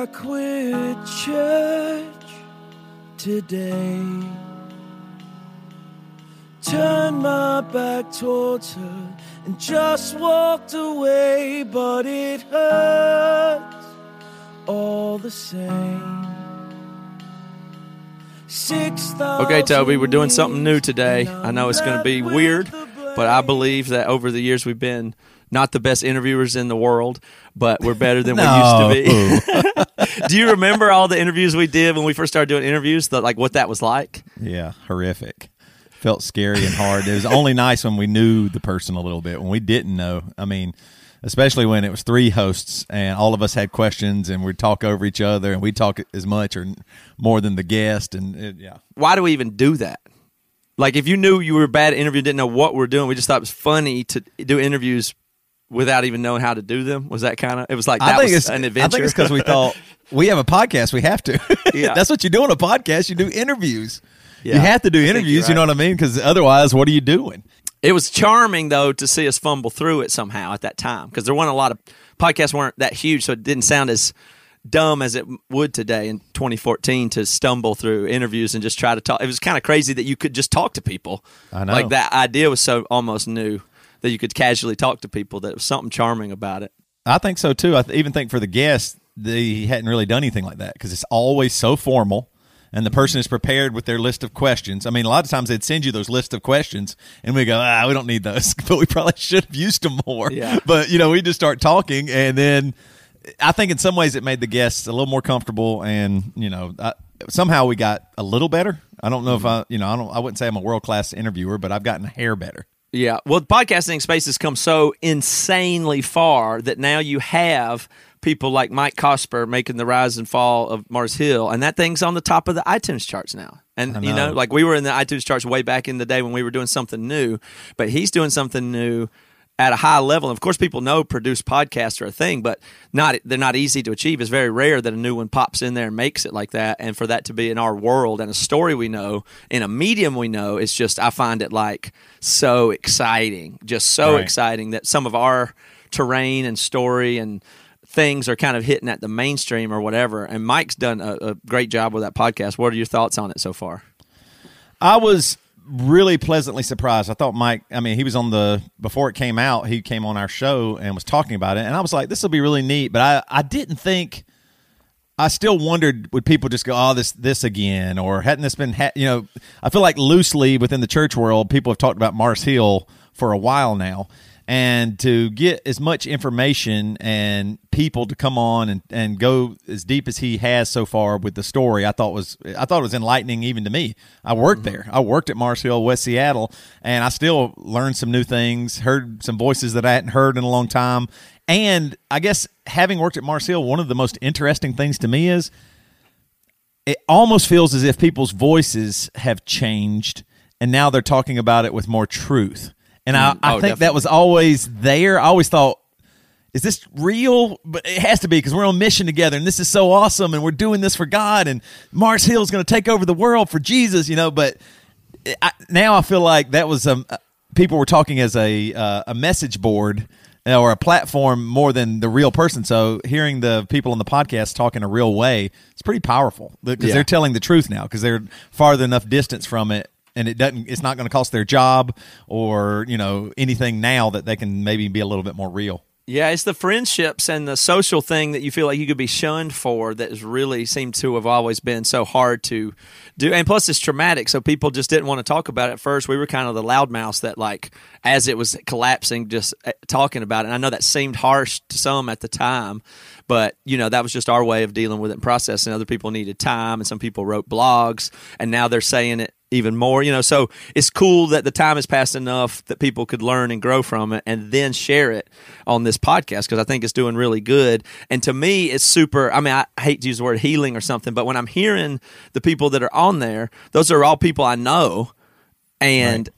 I quit church today. Turned my back towards her and just walked away, but it hurts all the same. Okay, Toby, we're doing something new today. I know it's going to be weird, but I believe that over the years we've been not the best interviewers in the world, but we're better than No. we used to be. Do you remember all the interviews we did when we first started doing interviews? The, like what that was like? Yeah, horrific. Felt scary and hard. It was only nice when we knew the person a little bit. When we didn't know, I mean, especially when it was three hosts and all of us had questions and we'd talk over each other and we'd talk as much or more than the guest. And it, yeah, Why do we even do that? Like if you knew you were a bad interview, didn't know what we're doing, we just thought it was funny to do interviews without even knowing how to do them. Was that kind of? It was like that I think was it's an adventure? I think it's because we thought we have a podcast. We have to. Yeah. That's what you do on a podcast. You do interviews. Yeah. You have to do I interviews. you're You know what I mean? Because otherwise, what are you doing? It was charming though to see us fumble through it somehow at that time because there weren't a lot of podcasts weren't that huge, so it didn't sound as dumb as it would today in 2014 to stumble through interviews and just try to talk. It was kind of crazy that you could just talk to people. I know. Like that idea was so almost new that you could casually talk to people. That was something charming about it. I think so too. I th- even think for the guests, they hadn't really done anything like that because it's always so formal, and the person is prepared with their list of questions. I mean, a lot of times they'd send you those list of questions, and we go, ah, we don't need those, but we probably should have used them more. Yeah. But you know, we just start talking, and then I think in some ways it made the guests a little more comfortable, and you know, I, somehow we got a little better. I don't know if I, you know, I don't, I wouldn't say I'm a world class interviewer, but I've gotten a hair better. Yeah. Well, podcasting space has come so insanely far that now you have people like Mike Cosper making the rise and fall of Mars Hill, and that thing's on the top of the iTunes charts now. And I you know, know. like we were in the iTunes charts way back in the day when we were doing something new, but he's doing something new at a high level. And of course, people know produced podcasts are a thing, but not they're not easy to achieve. It's very rare that a new one pops in there and makes it like that. And for that to be in our world and a story we know in a medium we know, it's just I find it like so exciting, just so Right. exciting that some of our terrain and story and things are kind of hitting at the mainstream or whatever. And Mike's done a, a great job with that podcast. What are your thoughts on it so far? I was really pleasantly surprised. I thought Mike, I mean, he was on the before it came out, he came on our show and was talking about it, and I was like, this will be really neat. But I, I didn't think. I still wondered would people just go, oh, this this again, or hadn't this been, ha-? you know? I feel like loosely within the church world, people have talked about Mars Hill for a while now, and to get as much information and people to come on and, and go as deep as he has so far with the story, I thought was I thought it was enlightening even to me. I worked mm-hmm. there. I worked at Mars Hill, West Seattle, and I still learned some new things, heard some voices that I hadn't heard in a long time. And I guess having worked at Mars Hill, one of the most interesting things to me is it almost feels as if people's voices have changed and now they're talking about it with more truth. And I, I Oh, think that was always there. I always thought, is this real? But it has to be because we're on mission together and this is so awesome and we're doing this for God and Mars Hill is going to take over the world for Jesus, you know. But I, now I feel like that was um, people were talking as a uh, a message board or a platform more than the real person. So hearing the people on the podcast talk in a real way, it's pretty powerful because Yeah. they're telling the truth now because they're farther enough distance from it. And it doesn't. It's not going to cost their job or you know anything now that they can maybe be a little bit more real. Yeah, it's the friendships and the social thing that you feel like you could be shunned for that has really seemed to have always been so hard to do. And plus, it's traumatic, so people just didn't want to talk about it at first. We were kind of the loudmouths that, like, as it was collapsing, just uh, talking about it. And I know that seemed harsh to some at the time, but, you know, that was just our way of dealing with it and processing. Other people needed time, and some people wrote blogs, and now they're saying it even more you know. So it's cool that the time has passed enough that people could learn and grow from it and then share it on this podcast because i think it's doing really good. And to me it's super i mean i hate to use the word healing or something but when i'm hearing the people that are on there those are all people i know and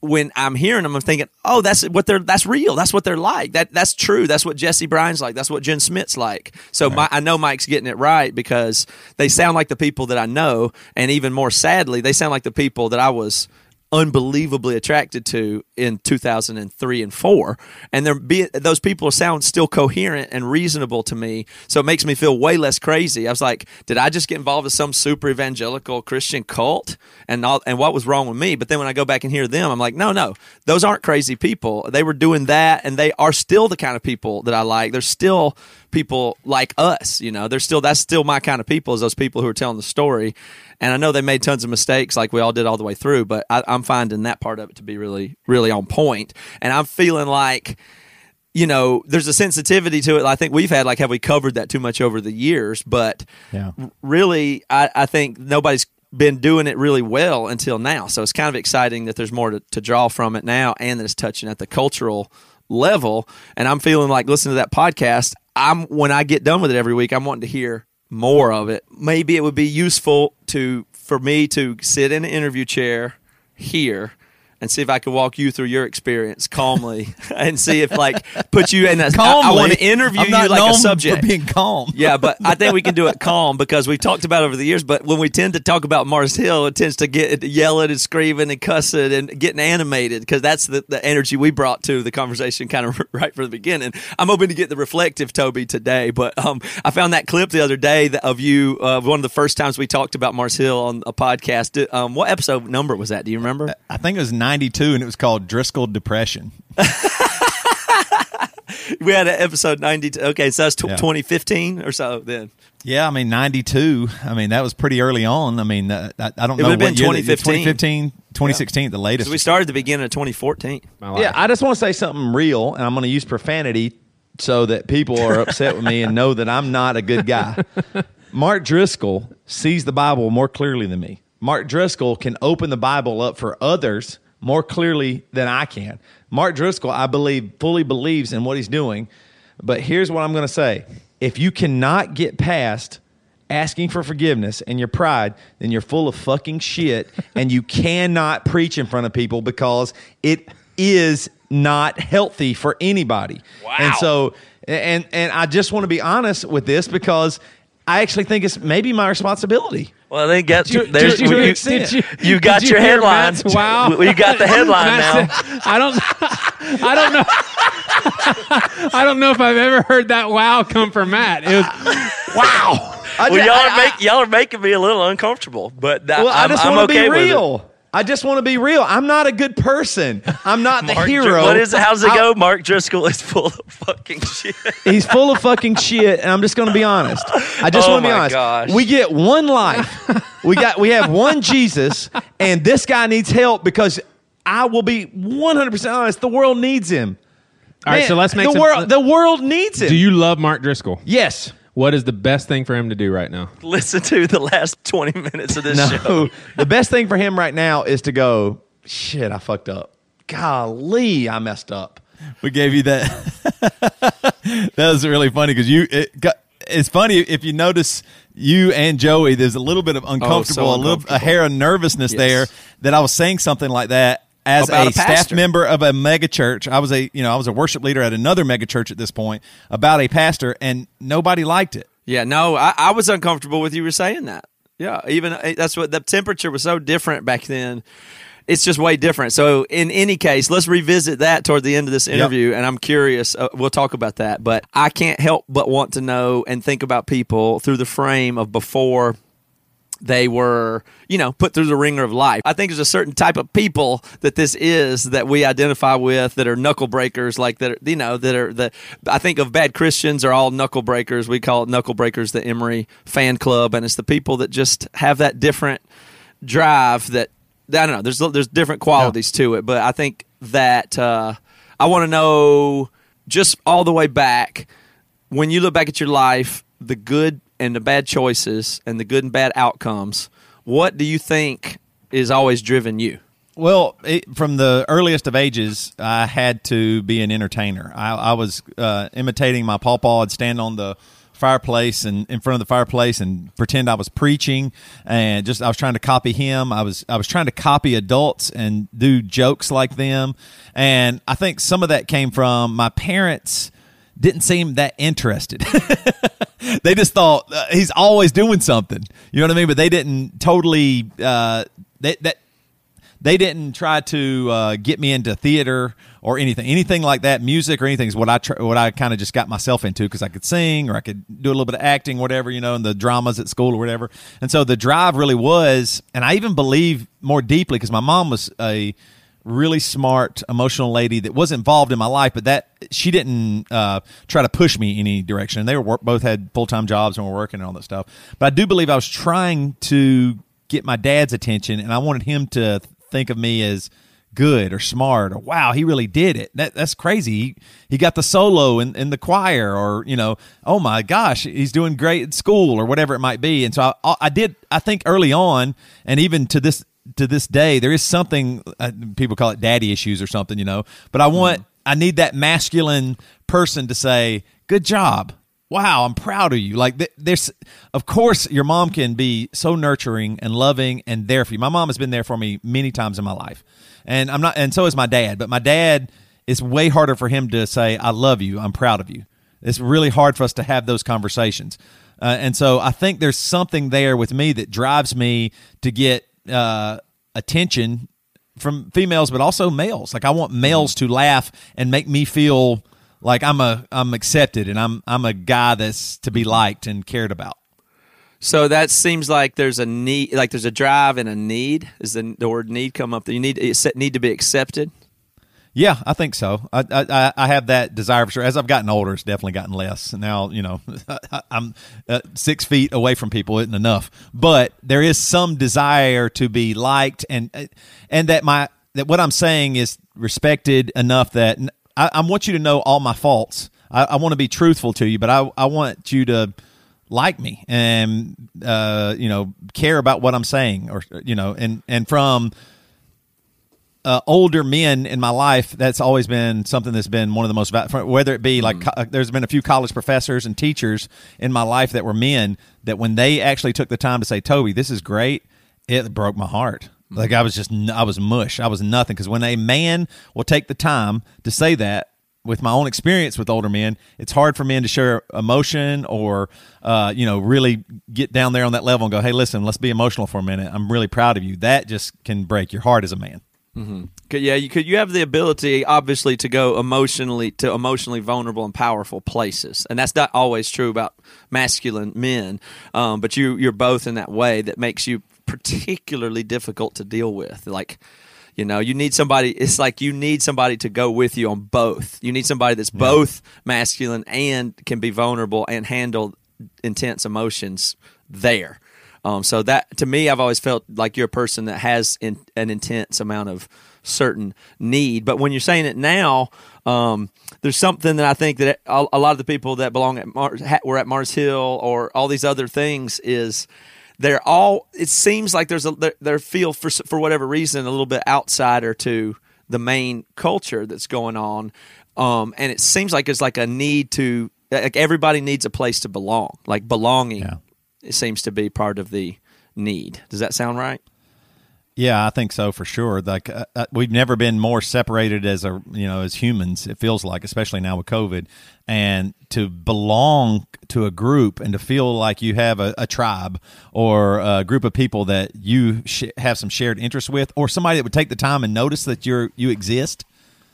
when I'm hearing them, I'm thinking, oh, that's what they're that's real. That's what they're like. That that's true. That's what Jesse Bryan's like. That's what Jen Smith's like. So my, I know Mike's getting it right because they sound like the people that I know, and even more sadly, they sound like the people that I was unbelievably attracted to in 2003 and 4 and they're be, those people sound still coherent and reasonable to me so it makes me feel way less crazy. I was like did i just get involved with some super evangelical christian cult? And all, and what was wrong with me? But then when i go back and hear them i'm like no no those aren't crazy people. They were doing that and they are still the kind of people that i like. They're still people like us you know they're still that's still my kind of people is those people who are telling the story and I know they made tons of mistakes, like we all did all the way through. But I, I'm finding that part of it to be really, really on point. And I'm feeling like, you know, there's a sensitivity to it. I think we've had like, have we covered that too much over the years? But Yeah. really, I, I think nobody's been doing it really well until now. So it's kind of exciting that there's more to, to draw from it now, and that it's touching at the cultural level. And I'm feeling like listening to that podcast. I'm when I get done with it every week, I'm wanting to hear more of it. Maybe it would be useful to for me to sit in an interview chair here and see if I could walk you through your experience calmly and see if like put you in that. I- I, want to interview I'm not you like known a subject for being calm. yeah, but I think we can do it calm because we've talked about it over the years. But when we tend to talk about Mars Hill, it tends to get yelling and screaming and cussing and getting animated because that's the, the energy we brought to the conversation kind of right from the beginning. I'm hoping to get the reflective Toby today, but um, I found that clip the other day of you, uh, one of the first times we talked about Mars Hill on a podcast. Um, what episode number was that? Do you remember? I think it was 92 and it was called Driscoll Depression. We had an episode 92. Okay, so that's tw- Yeah. 2015 or so then. Yeah, I mean 92. I mean that was pretty early on. I mean uh, I, I don't It know would've what been year that- 2015. 2015, 2016 the latest. So we started the beginning of 2014. Yeah, I just want to say something real, and I'm going to use profanity so that people are upset with me and know that I'm not a good guy. Mark Driscoll sees the Bible more clearly than me. Mark Driscoll can open the Bible up for others more clearly than I can. Mark Driscoll, I believe, fully believes in what he's doing. But here's what I'm going to say if you cannot get past asking for forgiveness and your pride, then you're full of fucking shit and you cannot preach in front of people because it is not healthy for anybody. Wow. And so and and I just want to be honest with this because I actually think it's maybe my responsibility. Well, then get To- there's to- to you, an you, you, Did you- got Did your you hear headline. Wow? We got the headline now. said- I don't. I don't know. I don't know if I've ever heard that wow come from Matt. It was wow. Well, y'all are make, y'all are making me a little uncomfortable, but that, Well, I I'm, just I'm want to okay be with it. Real. I just want to be real. I'm not a good person. I'm not the Mark hero. Dr- what is it? How's it I- go? Mark Driscoll is full of fucking shit. He's full of fucking shit, and I'm just going to be honest. I just Oh want to be my honest. gosh. We get one life. we got we have one Jesus, and this guy needs help because I will be 100 percent honest. The world needs him. All right, Man, so let's make the some- world. The world needs him. Do you love Mark Driscoll? yes. What is the best thing for him to do right now? Listen to the last 20 minutes of this show. The best thing for him right now is to go. Shit, I fucked up. Golly, I messed up. we gave you that. that was really funny because you. It got, it's funny if you notice you and Joey. There's a little bit of oh, uncomfortable, a little a hair of nervousness Yes. there that I was saying something like that as a, a staff member of a mega church. I was a you know I was a worship leader at another mega church at this point about a pastor, and nobody liked it. Yeah, no, I, I was uncomfortable with you were saying that. Yeah, even uh, that's what the temperature was so different back then. It's just way different. So, in any case, let's revisit that toward the end of this interview. And I'm curious, uh, we'll talk about that. But I can't help but want to know and think about people through the frame of before they were, you know, put through the ringer of life. I think there's a certain type of people that this is that we identify with that are knuckle breakers, like that, are, you know, that are the. I think of bad Christians are all knuckle breakers. We call it knuckle breakers, the Emery fan club, and it's the people that just have that different drive that I don't know. There's there's different qualities to it, but I think that uh, I want to know just all the way back when you look back at your life, the good and the bad choices and the good and bad outcomes. What do you think is always driven you? Well, it, from the earliest of ages, I had to be an entertainer. I, I was uh, imitating my pawpaw. I'd stand on the fireplace and in front of the fireplace and pretend I was preaching, and just I was trying to copy him. I was I was trying to copy adults and do jokes like them, and I think some of that came from my parents didn't seem that interested. they just thought uh, he's always doing something. You know what I mean? But they didn't totally. Uh, they, that they didn't try to uh, get me into theater or anything, anything like that. Music or anything is what I tr- what I kind of just got myself into because I could sing or I could do a little bit of acting, whatever you know, in the dramas at school or whatever. And so the drive really was, and I even believe more deeply because my mom was a really smart, emotional lady that was involved in my life, but that she didn't uh, try to push me any direction. And they were both had full time jobs and were working and all that stuff. But I do believe I was trying to get my dad's attention, and I wanted him to think of me as good or smart or wow he really did it that, that's crazy he, he got the solo in, in the choir or you know oh my gosh he's doing great at school or whatever it might be and so I, I did i think early on and even to this to this day there is something uh, people call it daddy issues or something you know but i want i need that masculine person to say good job. Wow i'm proud of you. Like th- there's of course your mom can be so nurturing and loving and there for you. My mom has been there for me many times in my life. And i'm not and so is my dad but my dad it's way harder for him to say i love you. I'm proud of you. It's really hard for us to have those conversations. Uh, and so i think there's something there with me that drives me to get uh, attention from females but also males like i want males to laugh and make me feel like I'm a I'm accepted and I'm I'm a guy that's to be liked and cared about. So that seems like there's a need, like there's a drive and a need. Is the, the word need come up? You need need to be accepted. Yeah, I think so. I, I I have that desire for sure. As I've gotten older, it's definitely gotten less. Now, you know, I'm uh, six feet away from people isn't enough, but there is some desire to be liked and and that my that what I'm saying is respected enough that I, I want you to know all my faults. I, I want to be truthful to you, but I, I want you to like me and uh, you know care about what I'm saying, or you know, and and from uh, older men in my life, that's always been something that's been one of the most whether it be like mm. there's been a few college professors and teachers in my life that were men that when they actually took the time to say, Toby, this is great, it broke my heart. Like I was just, I was mush. I was nothing. Because when a man will take the time to say that, with my own experience with older men, it's hard for men to share emotion or, uh, you know, really get down there on that level and go, "Hey, listen, let's be emotional for a minute. I'm really proud of you." That just can break your heart as a man. Mm-hmm. Yeah, you could. You have the ability, obviously, to go emotionally to emotionally vulnerable and powerful places, and that's not always true about masculine men. Um, but you, you're both in that way that makes you particularly difficult to deal with. Like, you know, you need somebody. It's like you need somebody to go with you on both. You need somebody that's yeah. both masculine and can be vulnerable and handle intense emotions there. Um, so that to me, I've always felt like you're a person that has in, an intense amount of certain need. But when you're saying it now, um, there's something that I think that a, a lot of the people that belong at Mars, were at Mars Hill or all these other things is they're all. It seems like there's a they feel for for whatever reason a little bit outsider to the main culture that's going on, um, and it seems like it's like a need to like everybody needs a place to belong. Like belonging, yeah. It seems to be part of the need. Does that sound right? Yeah, I think so for sure. Like uh, uh, we've never been more separated as a you know as humans. It feels like, especially now with COVID, and to belong to a group and to feel like you have a, a tribe or a group of people that you sh- have some shared interests with, or somebody that would take the time and notice that you're you exist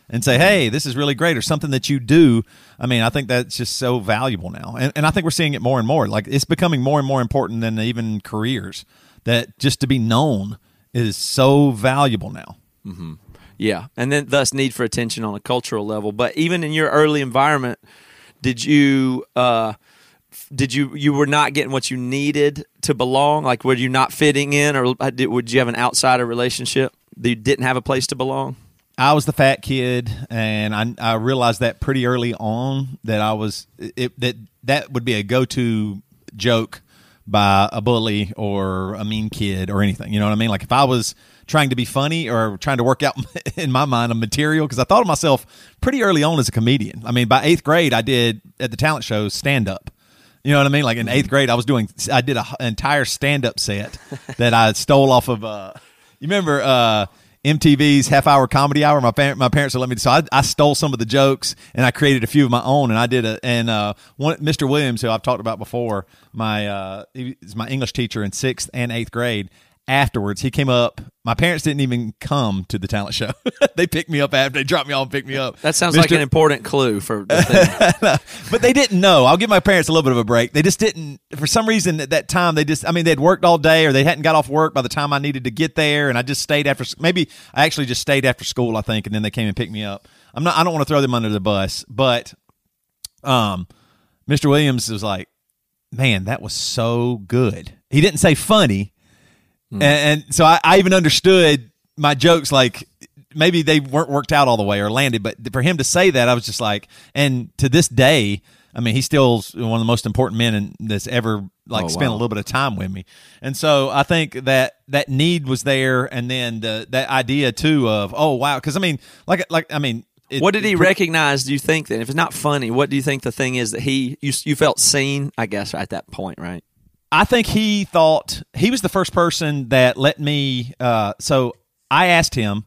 and say, "Hey, this is really great," or something that you do. I mean, I think that's just so valuable now, and, and I think we're seeing it more and more. Like it's becoming more and more important than even careers. That just to be known is so valuable now. Mm-hmm. Yeah, and then thus need for attention on a cultural level. But even in your early environment, did you uh, did you you were not getting what you needed to belong? Like, were you not fitting in, or did, would you have an outsider relationship you didn't have a place to belong? I was the fat kid, and I, I realized that pretty early on that I was it, that that would be a go to joke by a bully or a mean kid or anything. You know what I mean? Like if I was trying to be funny or trying to work out in my mind a material, because I thought of myself pretty early on as a comedian. I mean, by eighth grade, I did at the talent shows stand up. You know what I mean? Like in eighth grade, I was doing, I did an entire stand up set that I stole off of, uh, you remember, uh, MTV's half hour comedy hour. My my parents would let me. So I, I, stole some of the jokes and I created a few of my own. And I did a and uh, one Mr. Williams, who I've talked about before, my uh, he was my English teacher in sixth and eighth grade. Afterwards, he came up My parents didn't even come to the talent show. they picked me up after they dropped me off and picked me up. That sounds like an important clue for the but they didn't know. I'll give my parents a little bit of a break. They just didn't, for some reason, at that time, they just, I mean, they'd worked all day or they hadn't got off work by the time I needed to get there. And I just stayed after, maybe I actually just stayed after school, I think, and then they came and picked me up. I'm not, I don't want to throw them under the bus, but, um, Mr. Williams was like, man, that was so good. He didn't say funny. Mm. And, and so I, I even understood my jokes like maybe they weren't worked out all the way or landed, but for him to say that, I was just like, and to this day, I mean, he's still one of the most important men in, that's ever like Oh, spent a little bit of time with me. And so I think that that need was there, and then the that idea too of oh wow, because I mean, like like I mean, it- What did he recognize? Do you think then, if it's not funny, what do you think the thing is that he you you felt seen? I guess at that point, right? I think he thought he was the first person that let me. Uh, so I asked him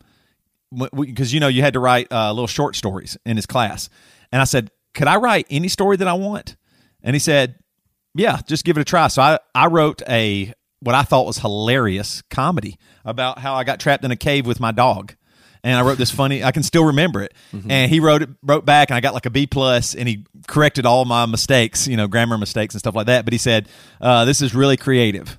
because you know you had to write uh, little short stories in his class, and I said, "Could I write any story that I want?" And he said, "Yeah, just give it a try." So I I wrote a what I thought was hilarious comedy about how I got trapped in a cave with my dog. And I wrote this funny. I can still remember it. And he wrote it, wrote back, and I got like a B plus, and he corrected all my mistakes, you know, grammar mistakes and stuff like that. But he said, uh, "This is really creative.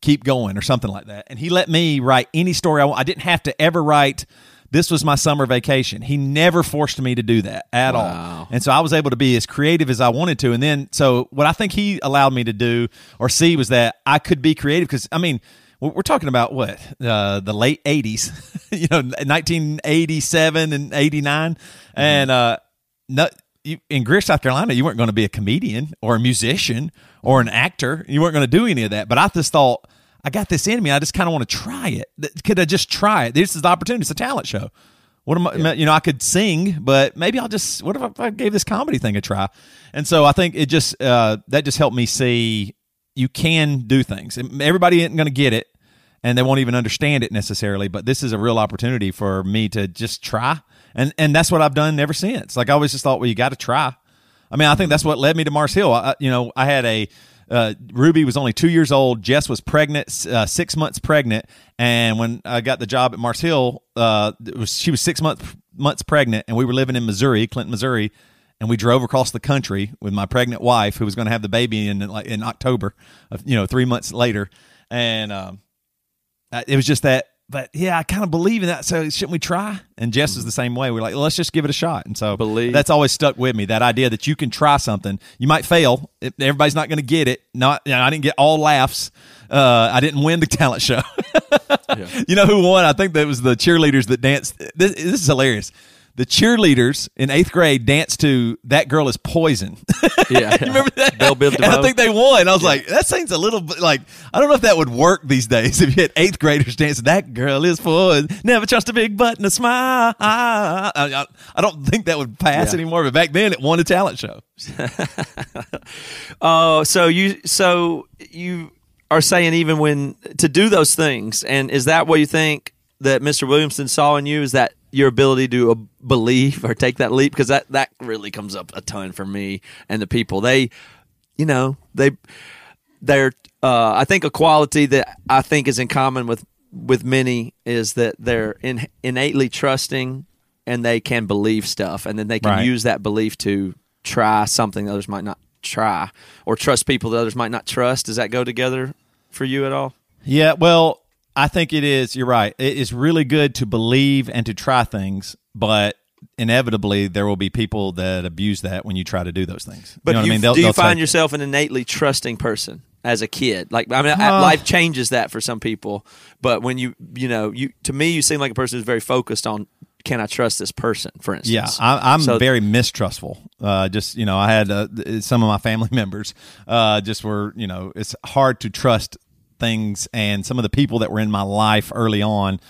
Keep going," or something like that. And he let me write any story I want. I didn't have to ever write. This was my summer vacation. He never forced me to do that at all. And so I was able to be as creative as I wanted to. And then, so what I think he allowed me to do or see was that I could be creative because, I mean, we're talking about what uh, the late '80s, you know, 1987 and '89, and uh, no, you, in Greer, South Carolina, you weren't going to be a comedian or a musician or an actor. You weren't going to do any of that. But I just thought I got this in me. I just kind of want to try it. Could I just try it? This is the opportunity. It's a talent show. What am I? You know, I could sing, but maybe I'll just. What if I, if I gave this comedy thing a try? And so I think it just uh, that just helped me see you can do things. Everybody isn't going to get it, and they won't even understand it necessarily. But this is a real opportunity for me to just try, and and that's what I've done ever since. Like I always just thought, well, you got to try. I mean, I think that's what led me to Mars Hill. I, you know, I had a uh, Ruby was only two years old. Jess was pregnant, uh, six months pregnant, and when I got the job at Mars Hill, uh, was she was six months months pregnant, and we were living in Missouri, Clinton, Missouri, and we drove across the country with my pregnant wife, who was going to have the baby in like in October, of, you know, three months later, and um, it was just that. But yeah, I kind of believe in that. So shouldn't we try? And Jess is the same way. We're like, let's just give it a shot. And so Believe. that's always stuck with me. That idea that you can try something. You might fail. Everybody's not going to get it. Not, you know, I didn't get all laughs. Uh, I didn't win the talent show. You know who won? I think that was the cheerleaders that danced. This, this is hilarious. The cheerleaders in eighth grade danced to "That Girl Is Poison." Yeah, you remember that? Bell Biv and I think they won. I was like, that seems a little bit like I don't know if that would work these days. If you had eighth graders dancing, "That Girl Is Poison," never trust a big butt and a smile. I, I, I don't think that would pass Yeah. anymore. But back then, it won a talent show. Oh, so you so you are saying even when to do those things, and is that what you think that Mr. Williamson saw in you? Is that your ability to uh, believe or take that leap? Because that that really comes up a ton for me and the people. They, you know, they they're. Uh, I think a quality that I think is in common with with many is that they're in, innately trusting and they can believe stuff, and then they can Right. use that belief to try something others might not try, or trust people that others might not trust. Does that go together for you at all? Yeah, well, I think it is. You're right. It is really good to believe and to try things, but inevitably there will be people that abuse that when you try to do those things. But you know you- I mean? They'll- do you find yourself an innately trusting person as a kid? Like, I mean, Uh. life changes that for some people. But when you, you know, you to me, you seem like a person who's very focused on can I trust this person? For instance, Yeah, I, I'm So- very mistrustful. Uh, just you know, I had uh, some of my family members uh, just were you know, it's hard to trust things, and some of the people that were in my life early on.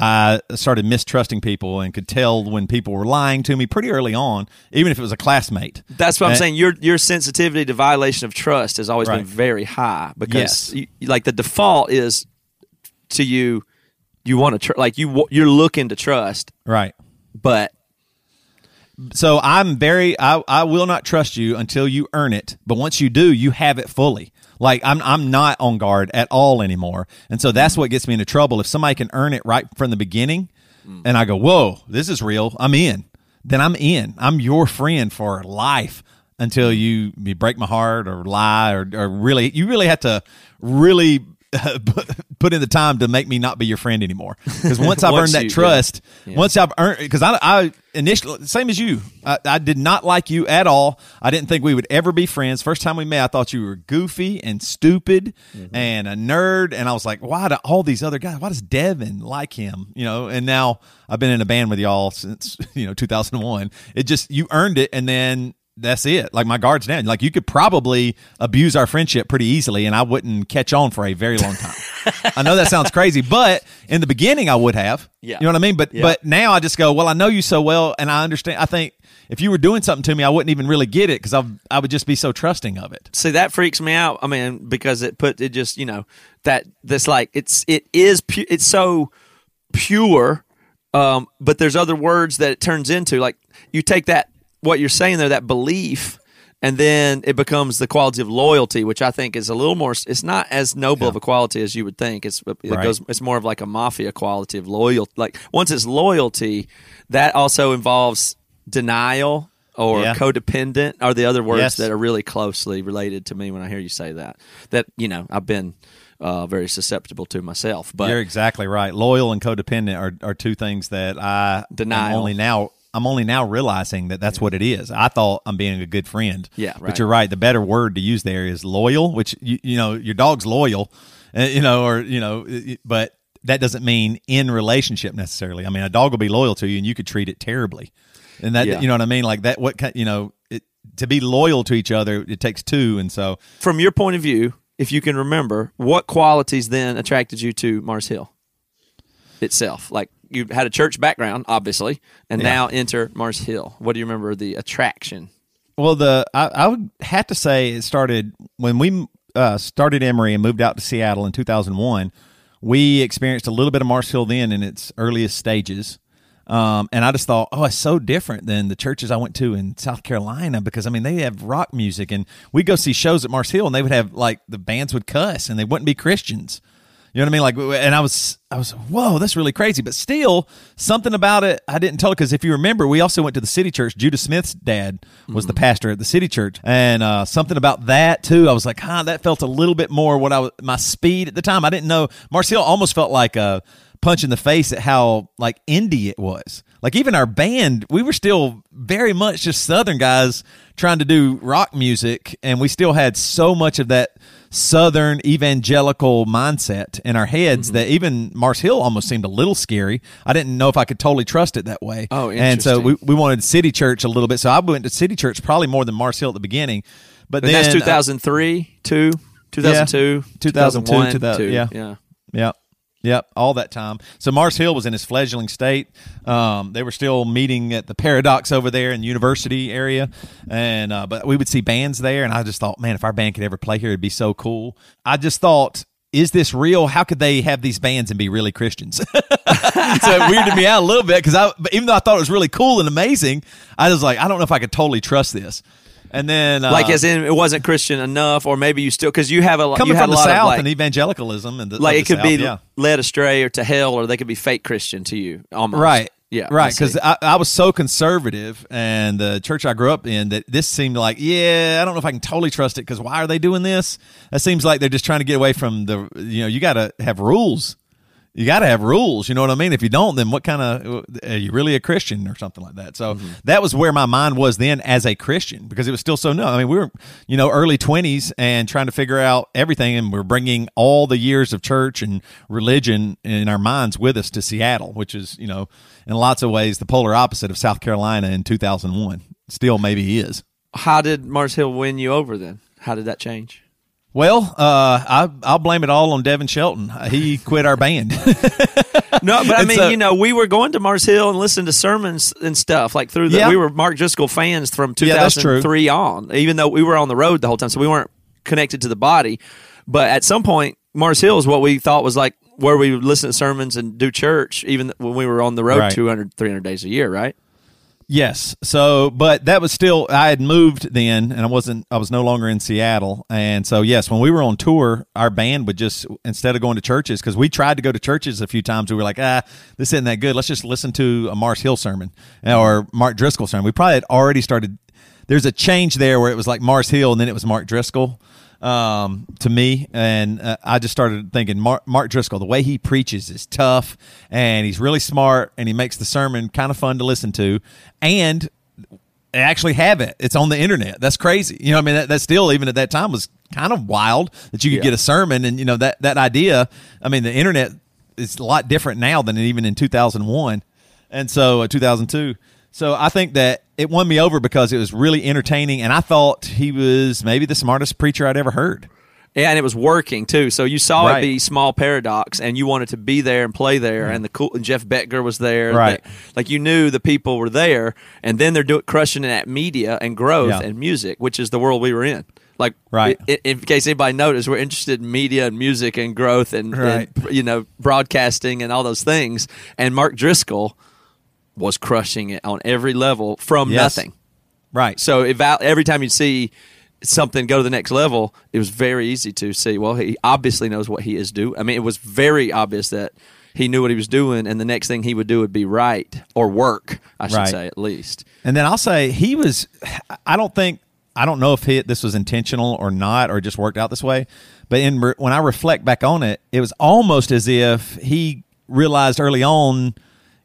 I started mistrusting people and could tell when people were lying to me pretty early on, even if it was a classmate. That's what I'm And- saying. Your your sensitivity to violation of trust has always Right. been very high because Yes. you, like the default is to you. You want to tr- like you you're looking to trust, Right. but So I'm very I, I will not trust you until you earn it. But once you do, you have it fully. Like I'm I'm not on guard at all anymore. And so that's what gets me into trouble. If somebody can earn it right from the beginning and I go, "Whoa, this is real." I'm in. Then I'm in. I'm your friend for life until you, you break my heart or lie or, or really you really have to really put in the time to make me not be your friend anymore. Because once I've Once earned that you- trust, yeah. once I've earned, because I, I initially same as you, I, I did not like you at all. I didn't think we would ever be friends. First time we met, I thought you were goofy and stupid Mm-hmm. and a nerd, and I was like, why do all these other guys? Why does Devin like him? You know, and now I've been in a band with y'all since you know 2001. It just you earned it, and then that's it. Like my guard's down. Like you could probably abuse our friendship pretty easily, and I wouldn't catch on for a very long time. I know that sounds crazy, but in the beginning I would have. Yeah. You know what I mean? But Yeah. but now I just go, well, I know you so well, and I understand. I think if you were doing something to me, I wouldn't even really get it because I I would just be so trusting of it. See, that freaks me out. I mean, because it put it just you know that this like it's it is pu- it's so pure, um, but there's other words that it turns into. Like you take that what you're saying there, that belief, and then it becomes the quality of loyalty, which I think is a little more. It's not as noble of a quality as you would think. It's it Right. goes. It's more of like a mafia quality of loyalty. Like once it's loyalty, that also involves denial. Or Yeah. codependent are the other words Yes. that are really closely related to me when I hear you say that. That you know I've been uh, very susceptible to myself. But You're exactly right. Loyal and codependent are, are two things that I Denial. only now. I'm only now realizing that that's what it is. I thought I'm being a good friend. Yeah, But you're right. The better word to use there is loyal, which you, you know your dog's loyal, uh, you know, or you know, it- but that doesn't mean in relationship necessarily. I mean, a dog will be loyal to you, and you could treat it terribly, and that Yeah. you know what I mean. Like that. What kind? You know, it, to be loyal to each other, it takes two, and so from your point of view, if you can remember, what qualities then attracted you to Mars Hill itself? Like you had a church background, obviously, and Yeah. now enter Mars Hill. What do you remember the attraction? Well, the I, I would have to say it started when we uh, started Emery and moved out to Seattle in 2001. We experienced a little bit of Mars Hill then in its earliest stages. Um, and I just thought, oh, it's so different than the churches I went to in South Carolina because I mean they have rock music and we go see shows at Mars Hill and they would have like the bands would cuss and they wouldn't be Christians. You know what I mean? Like, and I was, I was, whoa, that's really crazy. But still, something about it I didn't tell because if you remember, we also went to the city church. Judah Smith's dad was the pastor at the city church, and uh, something about that too. I was like, huh, that felt a little bit more what I was my speed at the time. I didn't know Mars Hill almost felt like a punch in the face at how like indie it was. Like even our band, we were still very much just Southern guys trying to do rock music, and we still had so much of that Southern evangelical mindset in our heads that even Mars Hill almost seemed a little scary. I didn't know if I could totally trust it that way. Oh, and so we, we wanted City Church a little bit. So I went to City Church probably more than Mars Hill at the beginning. But And then that's uh, 2003, 2, 2002, 2002, 2001, 2000, 2. yeah. yeah. Yep. All that time. So Mars Hill was in his fledgling state. Um, they were still meeting at the Paradox over there in the University area, and uh, but we would see bands there, and I just thought, man, if our band could ever play here, it'd be so cool. I just thought, is this real? How could they have these bands and be really Christians? so it weirded me out a little bit because I, even though I thought it was really cool and amazing, I was like, I don't know if I could totally trust this. And then, uh, Like as in it wasn't Christian enough, or maybe you still because you have a lot. coming you had from a the lot South of like, and evangelicalism, and the, like it could be yeah. led astray or to hell, or they could be fake Christian to you. Almost Right. Yeah. Right. Because I, I was so conservative, and the church I grew up in, that this seemed like, yeah, I don't know if I can totally trust it. Because why are they doing this? That seems like they're just trying to get away from the. You know, you got to have rules. You got to have rules. You know what I mean? If you don't, then what kind of uh, are you really a Christian or something like that? So mm-hmm. that was where my mind was then as a Christian because it was still so new. I mean, we were you know early twenties and trying to figure out everything, and we're bringing all the years of church and religion in our minds with us to Seattle, which is you know in lots of ways the polar opposite of South Carolina in two thousand one. Still, maybe is. How did Mars Hill win you over then? How did that change? Well, uh, I, I'll blame it all on Devin Shelton. He quit our band. No, but I mean, so- you know, we were going to Mars Hill and listening to sermons and stuff like through the. Yeah. We were Mark Driscoll fans from Yeah, 2003 on, even though we were on the road the whole time, so we weren't connected to the body. But at some point, Mars Hill is what we thought was like where we would listen to sermons and do church, even when we were on the road Right. 200, 300 days a year, right? Yes. So, but that was still I had moved then, and I wasn't. I was no longer in Seattle, and so yes, when we were on tour, our band would just instead of going to churches because we tried to go to churches a few times. We were like, ah, this isn't that good. Let's just listen to a Mars Hill sermon or Mark Driscoll sermon. We probably had already started. There's a change there where it was like Mars Hill, and then it was Mark Driscoll um, to me, and uh, I just started thinking Mark, Mark Driscoll. The way he preaches is tough, and he's really smart, and he makes the sermon kind of fun to listen to, and they actually have it. It's on the internet. That's crazy. You know, I mean, that, that still even at that time was kind of wild that you could Yeah. get a sermon, and you know that that idea. I mean, the internet is a lot different now than even in two thousand one, and so uh, two thousand two. So I think that it won me over because it was really entertaining, and I thought he was maybe the smartest preacher I'd ever heard. Yeah, and it was working too. So you saw Right. it be small paradox, and you wanted to be there and play there. Mm. And the cool and Jeff Becker was there. Right. Like, like you knew the people were there, and then they're doing crushing it at media and growth Yeah. and music, which is the world we were in. Like, Right. i- in case anybody noticed, we're interested in media and music and growth and, Right. and you know broadcasting and all those things. And Mark Driscoll was crushing it on every level from Yes. nothing. Right. So eva- every time you see something go to the next level, it was very easy to see. Well, he obviously knows what he is doing. I mean, it was very obvious that he knew what he was doing, and the next thing he would do would be right or work. I should Right. say at least. And then I'll say he was. I don't think I don't know if he, this was intentional or not, or just worked out this way. But in when I reflect back on it, it was almost as if he realized early on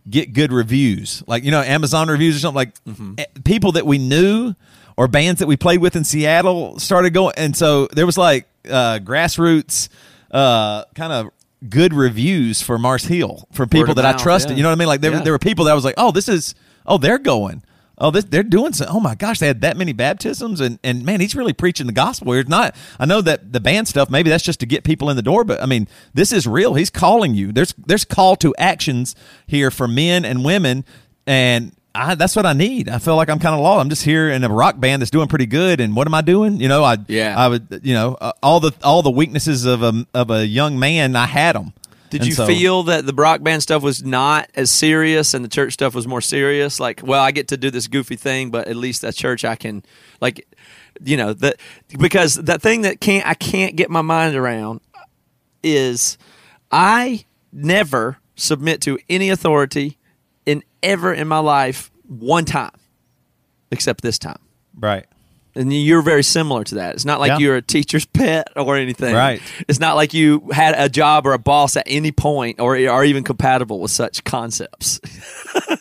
get good reviews, like you know Amazon reviews or something. Like eh, people that we knew or bands that we played with in Seattle started going, and so there was like uh, grassroots uh, kind of good reviews for Mars Hill from people that I trusted. yeah. You know what I mean? Like there, Yeah. there were people that I was like, oh, this is, oh, they're going. Oh, this, they're doing some. Oh my gosh, they had that many baptisms, and and man, he's really preaching the gospel. It's not. I know that the band stuff, maybe that's just to get people in the door, but I mean, this is real. He's calling you. There's there's call to actions here for men and women, and I, that's what I need. I feel like I'm kind of lost. I'm just here in a rock band that's doing pretty good, and what am I doing? You know, I Yeah. I would you know uh, all the all the weaknesses of a of a young man, I had them. Did you feel that the Brock band stuff was not as serious and the church stuff was more serious? Like, well, I get to do this goofy thing, but at least at church I can, like, you know, that because the thing that can't I can't get my mind around is I never submit to any authority in ever in my life one time, except this time. right? And you're very similar to that. It's not like Yeah. you're a teacher's pet or anything. Right. It's not like you had a job or a boss at any point or are even compatible with such concepts.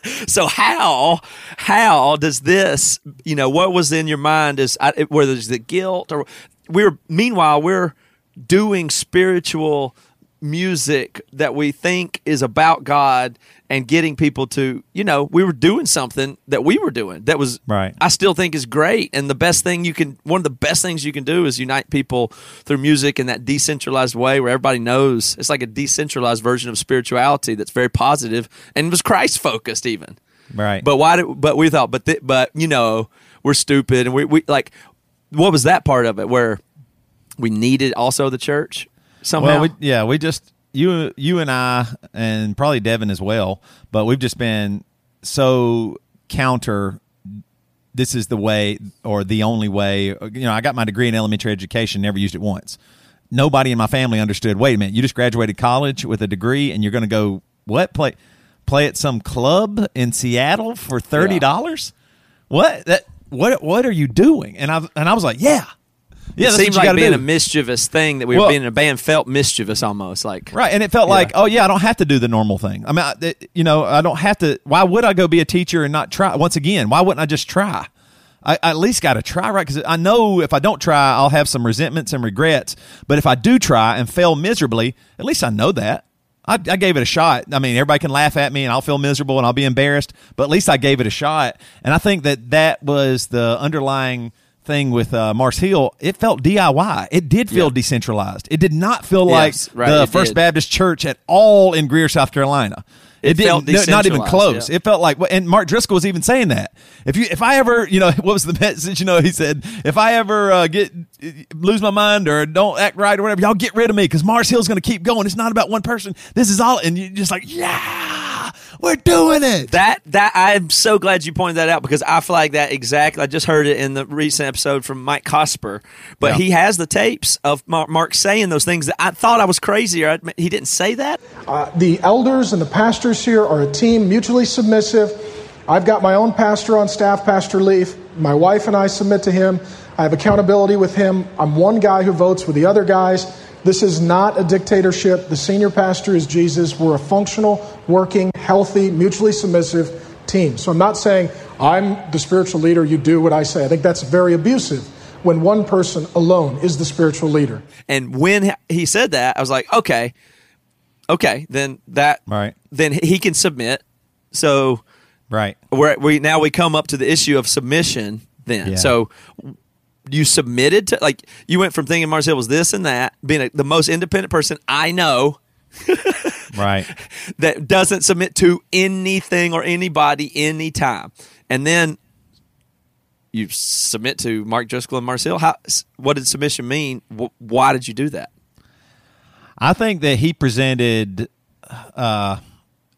so how how does this, you know, what was in your mind is I, whether it's the guilt or we're meanwhile we're doing spiritual music that we think is about God and getting people to, you know, we were doing something that we were doing that was Right. I still think is great. And the best thing you can, one of the best things you can do is unite people through music in that decentralized way where everybody knows it's like a decentralized version of spirituality that's very positive and was Christ focused even. Right. But why did, but we thought, but, th- but, you know, we're stupid. And we, we like, what was that part of it where we needed also the church somehow? Well, we, yeah, we just you you and I and probably Devin as well, but we've just been so counter. This is the way or the only way. You know, I got my degree in elementary education, never used it once. Nobody in my family understood. Wait a minute, you just graduated college with a degree, and you're going to go what play play at some club in Seattle for thirty dollars? What that what what are you doing? And I and I was like, yeah. Yeah, it you like being do. a mischievous thing that we were being in a band felt mischievous almost like Right, and it felt Yeah. like, oh yeah, I don't have to do the normal thing. I mean, I, it- you know, I don't have to. Why would I go be a teacher and not try? Once again, why wouldn't I just try? I, I at least got to try, right? Because I know if I don't try, I'll have some resentments and regrets. But if I do try and fail miserably, at least I know that. I, I gave it a shot. I mean, everybody can laugh at me and I'll feel miserable and I'll be embarrassed, but at least I gave it a shot. And I think that that was the underlying thing with uh, Mars Hill. It felt DIY. It did feel Yeah. decentralized. It did not feel like right, the First did. Baptist Church at all in Greer, South Carolina. It didn't- felt no, not even close. yeah. It felt like, and Mark Driscoll was even saying that. If you, if I ever, you know, what was the message? You know, he said, if I ever uh, get lose my mind or don't act right or whatever, y'all get rid of me because Mars Hill's going to keep going. It's not about one person. This is all, and you just like, yeah, we're doing it. That that I'm so glad you pointed that out because I feel like that exactly. I just heard it in the recent episode from Mike Cosper, but Yeah. he has the tapes of Mark, Mark saying those things that I thought I was crazy. Or I, he didn't say that. Uh, the elders and the pastors here are a team, mutually submissive. I've got my own pastor on staff, Pastor Leif. My wife and I submit to him. I have accountability with him. I'm one guy who votes with the other guys. This is not a dictatorship. The senior pastor is Jesus. We're a functional, working, healthy, mutually submissive team. So I'm not saying I'm the spiritual leader, you do what I say. I think that's very abusive when one person alone is the spiritual leader. And when he said that, I was like, okay, okay, then that Right. then he can submit. So Right. we're, we now we come up to the issue of submission. Then Yeah. so you submitted to like you went from thinking Mars Hill was this and that, being a, the most independent person I know Right. that doesn't submit to anything or anybody anytime, and then you submit to Mark Driscoll and Mars Hill. How what did submission mean? Why did you do that? I think that he presented. Uh,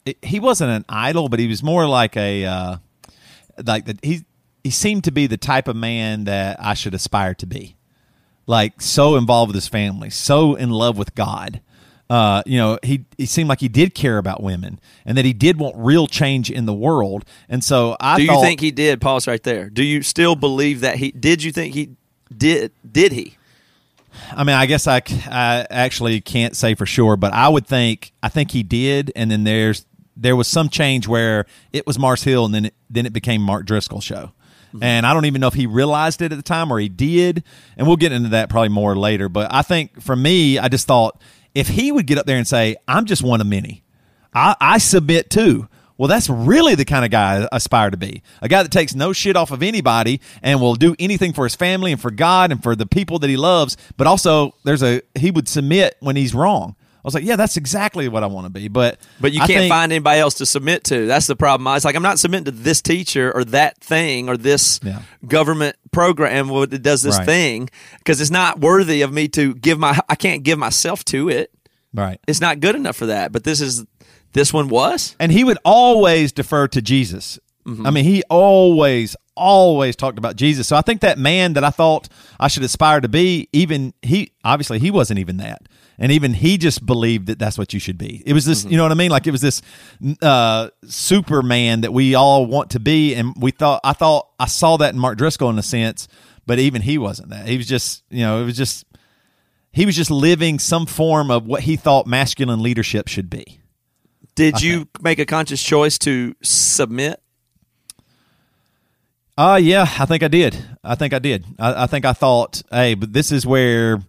it- he wasn't an idol, but he was more like a uh, like that. He he seemed to be the type of man that I should aspire to be. Like so involved with his family, so in love with God. Uh, you know, he he seemed like he did care about women, and that he did want real change in the world. And so I Do you thought, think he did? Pause right there. Do you still believe that he did? You think he did? Did he? I mean, I guess I, I actually can't say for sure, but I would think I think he did, and then there's there was some change where it was Mars Hill, and then it, then it became Mark Driscoll show, Mm-hmm. and I don't even know if he realized it at the time or he did, and we'll get into that probably more later. But I think for me, I just thought if he would get up there and say, "I'm just one of many," I, I submit too. Well, that's really the kind of guy I aspire to be. A guy that takes no shit off of anybody and will do anything for his family and for God and for the people that he loves. But also, there's a he would submit when he's wrong. I was like, yeah, that's exactly what I want to be. But But you I can't think- find anybody else to submit to. That's the problem. It's like I'm not submitting to this teacher or that thing or this Yeah. government program that does this Right. thing because it's not worthy of me to give my. I can't give myself to it. right. It's not good enough for that. But this is this one was. and he would always defer to Jesus. Mm-hmm. I mean, he always, always talked about Jesus. So I think that man that I thought I should aspire to be, even he, obviously, he wasn't even that. And even he just believed that that's what you should be. It was this, you know what I mean? Like it was this uh, Superman that we all want to be. And we thought, I thought, I saw that in Mark Driscoll in a sense, but even he wasn't that. He was just, you know, it was just, he was just living some form of what he thought masculine leadership should be. Did you make a conscious choice to submit? Uh yeah, I think I did. I think I did. I, I think I thought, hey, but this is where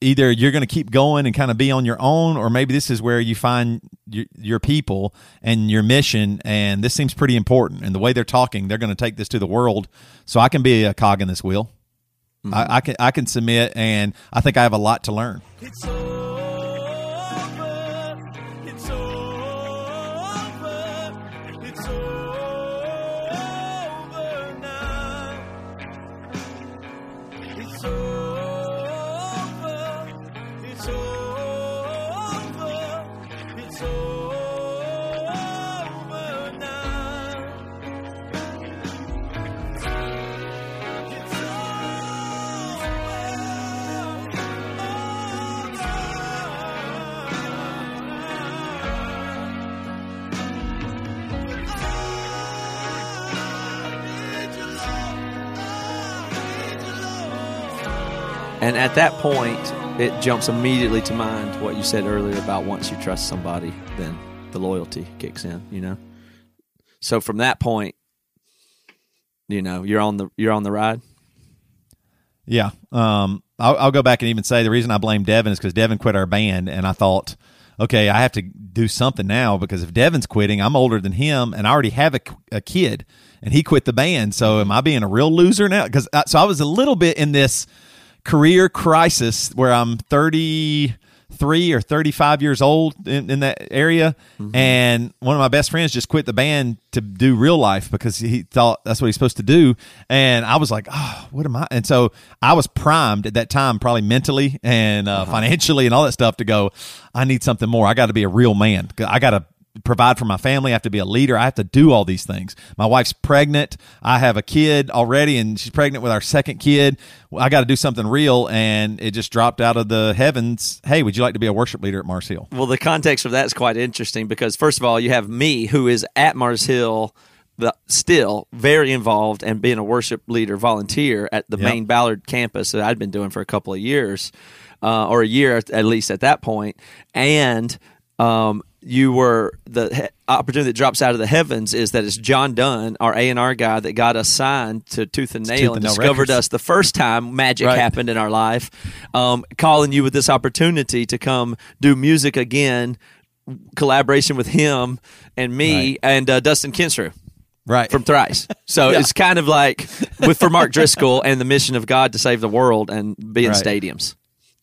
either you're going to keep going and kind of be on your own, or maybe this is where you find your, your people and your mission. And this seems pretty important. And the way they're talking, they're going to take this to the world. So I can be a cog in this wheel. I, mm-hmm. I can I can submit, and I think I have a lot to learn. And at that point, it jumps immediately to mind what you said earlier about once you trust somebody, then the loyalty kicks in. You know. So from that point, you know you're on the you're on the ride. Yeah. Um, I'll, I'll go back and even say the reason I blame Devin is because Devin quit our band, and I thought, okay, I have to do something now because if Devin's quitting, I'm older than him, and I already have a, a kid, and he quit the band. So am I being a real loser now? Because so I was a little bit in this career crisis where I'm 33 or 35 years old in, in that area. Mm-hmm. And one of my best friends just quit the band to do real life because he thought that's what he's supposed to do. And I was like, oh, what am I? And so I was primed at that time, probably mentally and uh, uh-huh. financially and all that stuff to go, I need something more. I got to be a real man. I got to provide for my family. I have to be a leader. I have to do all these things. My wife's pregnant. I have a kid already, and she's pregnant with our second kid. I got to do something real, and it just dropped out of the heavens. Hey, would you like to be a worship leader at Mars Hill? Well, the context of that is quite interesting because first of all, you have me who is at Mars Hill, the, still very involved and being a worship leader volunteer at the Yep. main Ballard campus that I'd been doing for a couple of years, uh, or a year at, at least at that point, and um, you were the he- opportunity that drops out of the heavens is that it's John Dunn, our A and R guy, that got us signed to Tooth and Nail Tooth and and Nail discovered Records. us the first time magic Right. happened in our life, um, calling you with this opportunity to come do music again, collaboration with him and me Right. and uh, Dustin Kensrue Right. from Thrice. So Yeah. it's kind of like with for Mark Driscoll and the mission of God to save the world and be in Right. stadiums.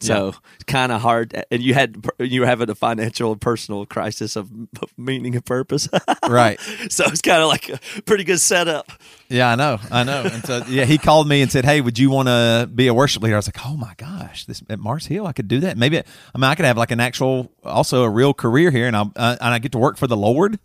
So it's kind of hard, and you had you were having a financial and personal crisis of, of meaning and purpose. right. so it's kind of like a pretty good setup. Yeah, I know, I know. And so, yeah, he called me and said, "Hey, would you want to be a worship leader?" I was like, "Oh my gosh, this at Mars Hill, I could do that. Maybe, I mean, I could have like an actual, also a real career here, and I uh, and I get to work for the Lord."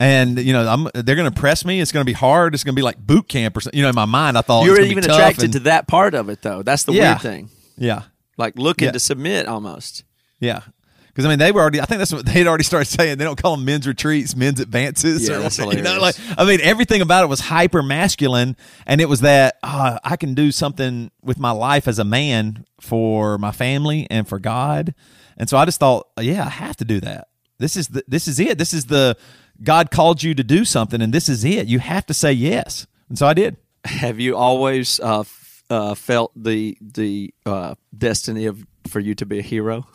And you know, I'm they're going to press me. It's going to be hard. It's going to be like boot camp or something. You know, in my mind, I thought you were even attracted and- to that part of it, though. That's the Yeah. weird thing, Yeah, like looking Yeah. to submit almost. yeah. Because I mean, they were already. I think that's what they'd already started saying. They don't call them men's retreats, men's advances. Yeah, or, you know, like I mean, everything about it was hyper masculine, and it was that uh, I can do something with my life as a man for my family and for God. And so I just thought, yeah, I have to do that. This is the, this is it. This is the God called you to do something, and this is it. You have to say yes. And so I did. Have you always uh, uh, felt the the uh, destiny of for you to be a hero?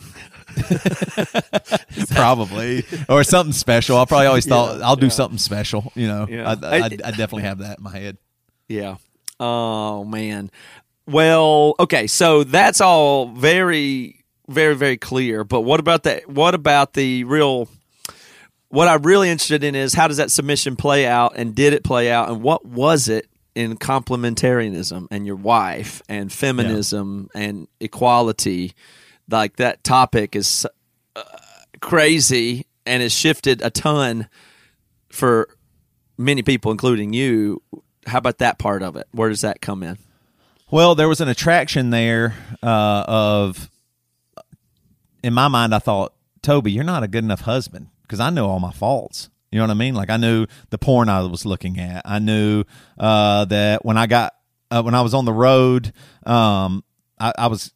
probably or something special. I probably always thought Yeah, I'll do yeah. something special. You know, Yeah. I, I, I definitely have that in my head. Yeah. Oh man. Well, okay, so that's all very, very, very clear. But what about that? What about the real? What I'm really interested in is how does that submission play out, and did it play out, and what was it in complementarianism and your wife and feminism and equality? Like that topic is uh, crazy and has shifted a ton for many people, including you. How about that part of it? Where does that come in? Well, there was an attraction there uh, of, in my mind, I thought, Toby, you're not a good enough husband because I know all my faults. You know what I mean? Like I knew the porn I was looking at. I knew uh, that when I got uh, when I was on the road, um, I, I was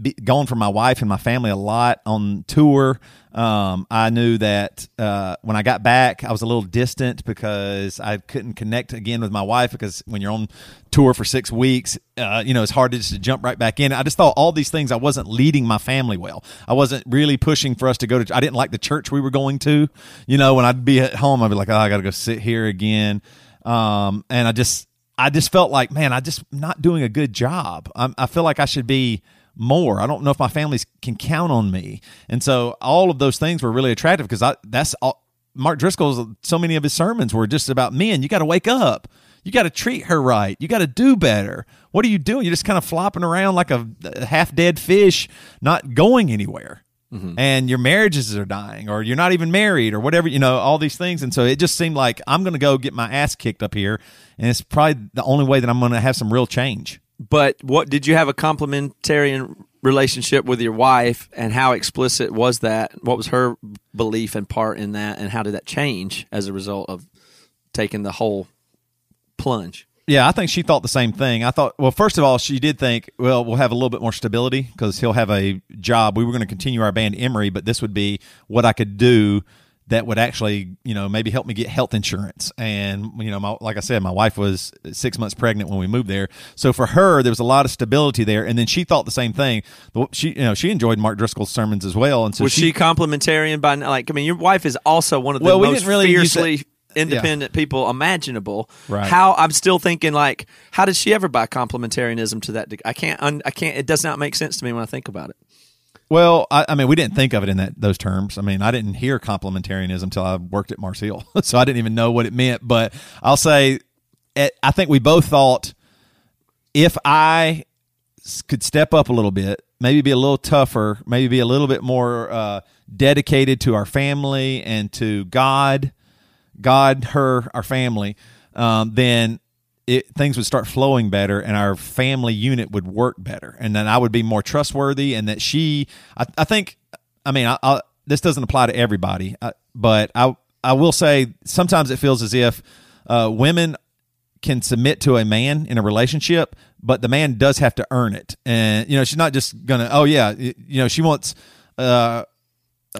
be, going for my wife and my family a lot on tour. Um, I knew that uh, when I got back, I was a little distant because I couldn't connect again with my wife because when you're on tour for six weeks, uh, you know, it's hard to just jump right back in. I just thought all these things, I wasn't leading my family well. I wasn't really pushing for us to go to, I didn't like the church we were going to. You know, when I'd be at home, I'd be like, oh, I got to go sit here again. Um, and I just, I just felt like, man, I just not doing a good job. I'm, I feel like I should be more. I don't know if my families can count on me. And so all of those things were really attractive because I that's all Mark Driscoll's so many of his sermons were just about men. You got to wake up. You got to treat her right. You got to do better. What are you doing? You're just kind of flopping around like a, half dead fish, not going anywhere. Mm-hmm. And your marriages are dying, or you're not even married, or whatever, you know, all these things. And so it just seemed like I'm going to go get my ass kicked up here. And it's probably the only way that I'm going to have some real change. But what did you have a complementarian relationship with your wife, and how explicit was that? What was her belief and part in that, and how did that change as a result of taking the whole plunge? Yeah, I think she thought the same thing. I thought, well, first of all, she did think, well, we'll have a little bit more stability because he'll have a job. We were going to continue our band Emery, but this would be what I could do that would actually, you know, maybe help me get health insurance. And, you know, my, like I said, my wife was six months pregnant when we moved there. So for her, there was a lot of stability there. And then she thought the same thing. She, you know, she enjoyed Mark Driscoll's sermons as well. And so was she, complementarian by like? I mean, your wife is also one of the Well, we most didn't really fiercely independent people imaginable. Right. How I'm still thinking like, how did she ever buy complementarianism to that? I can't. un- I can't. It does not make sense to me when I think about it. Well, I, I mean, we didn't think of it in that those terms. I mean, I didn't hear complementarianism until I worked at Mars Hill, so I didn't even know what it meant. But I'll say, it, I think we both thought if I could step up a little bit maybe be a little tougher, maybe be a little bit more uh, dedicated to our family and to God, God, her, our family, um, then it, things would start flowing better and our family unit would work better. And then I would be more trustworthy. And that she, I, I think, I mean, I, I, this doesn't apply to everybody, uh, but I, I will say sometimes it feels as if uh, women can submit to a man in a relationship, but the man does have to earn it. And you know, she's not just gonna. Oh yeah, you know, she wants uh,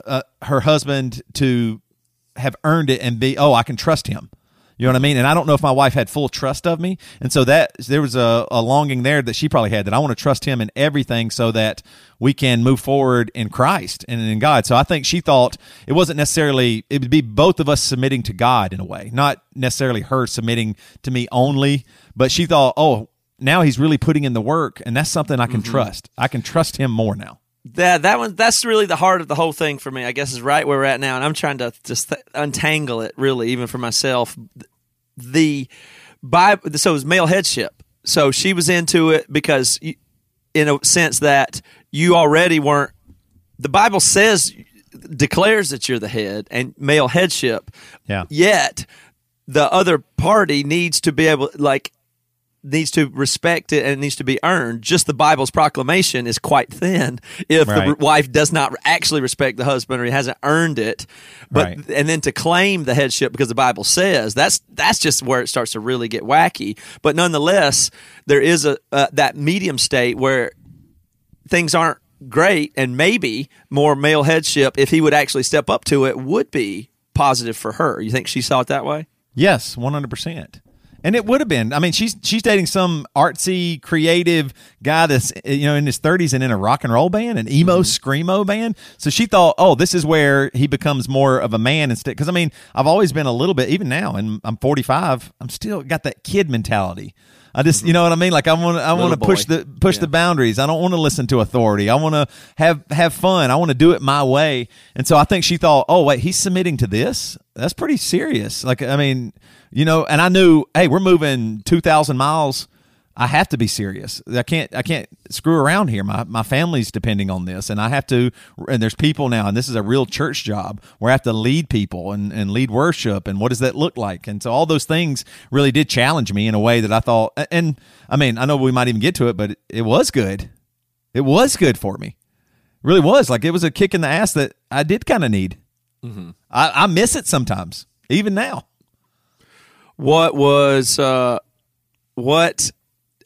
uh, her husband to have earned it and be. Oh, I can trust him. You know what I mean? And I don't know if my wife had full trust of me, and so that there was a, a longing there that she probably had that I want to trust him in everything, so that we can move forward in Christ and in God. So I think she thought it wasn't necessarily it would be both of us submitting to God in a way, not necessarily her submitting to me only, but she thought, oh, now he's really putting in the work, and that's something I can mm-hmm. trust. I can trust him more now. That that one that's really the heart of the whole thing for me. I guess is right where we're at now, and I'm trying to just th- untangle it really, even for myself. The Bible, so it was male headship. So she was into it because, you, in a sense, that you already weren't. The Bible says declares that you're the head and male headship. Yeah. Yet the other party needs to be able like needs to respect it and it needs to be earned. Just the Bible's proclamation is quite thin if the wife does not actually respect the husband or he hasn't earned it. But Right. and then to claim the headship because the Bible says that's that's just where it starts to really get wacky. But nonetheless, there is a uh, that medium state where things aren't great and maybe more male headship if he would actually step up to it would be positive for her. You think she saw it that way? Yes, one hundred percent. And it would have been. I mean, she's she's dating some artsy, creative guy that's you know in his thirties and in a rock and roll band, an emo mm-hmm. screamo band. So she thought, oh, this is where he becomes more of a man instead. Because I mean, I've always been a little bit, even now, and I'm 45. I'm still got that kid mentality. I just, you know what I mean? Like I want, I want to push the push the boundaries. I don't want to listen to authority. I want to have have fun. I want to do it my way. And so I think she thought, oh wait, he's submitting to this. That's pretty serious. Like I mean, you know. And I knew, hey, we're moving two thousand miles. I have to be serious. I can't I can't screw around here. My my family's depending on this, and I have to. And there's people now, and this is a real church job where I have to lead people and and lead worship, and what does that look like? And so all those things really did challenge me in a way that I thought. And I mean, I know we might even get to it, but it, it was good. It was good for me. It really was. Like it was a kick in the ass that I did kind of need. I, I miss it sometimes, even now. What was uh, what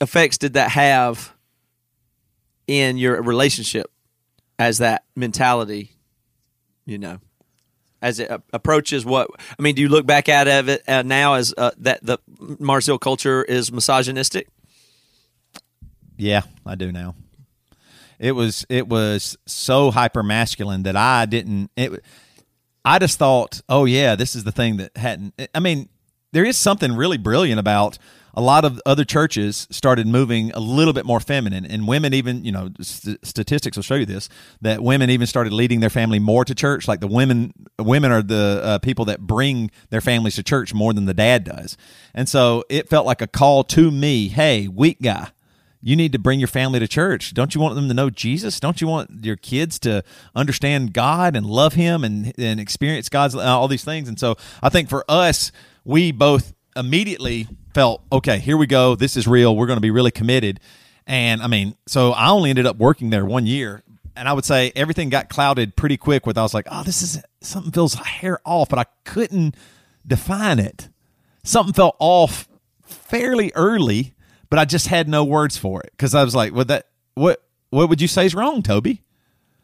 effects did that have in your relationship as that mentality? You know, as it approaches what I mean. Do you look back at it uh, now as uh, that the Mars culture is misogynistic? Yeah, I do now. It was it was so hyper masculine that I didn't. It, I just thought, oh yeah, this is the thing that hadn't. I mean, there is something really brilliant about a lot of other churches started moving a little bit more feminine, and women even, you know, st- statistics will show you this that women even started leading their family more to church. Like the women, women are the uh, people that bring their families to church more than the dad does, and so it felt like a call to me. Hey, weak guy you need to bring your family to church. Don't you want them to know Jesus? Don't you want your kids to understand God and love Him and and experience God's all these things? And so I think for us, we both immediately felt okay. Here we go. This is real. We're going to be really committed. And I mean, so I only ended up working there one year, and I would say everything got clouded pretty quick. With I was like, oh, this is something feels hair off, but I couldn't define it. Something felt off fairly early, but I just had no words for it because I was like, "What that? What? What would you say is wrong, Toby?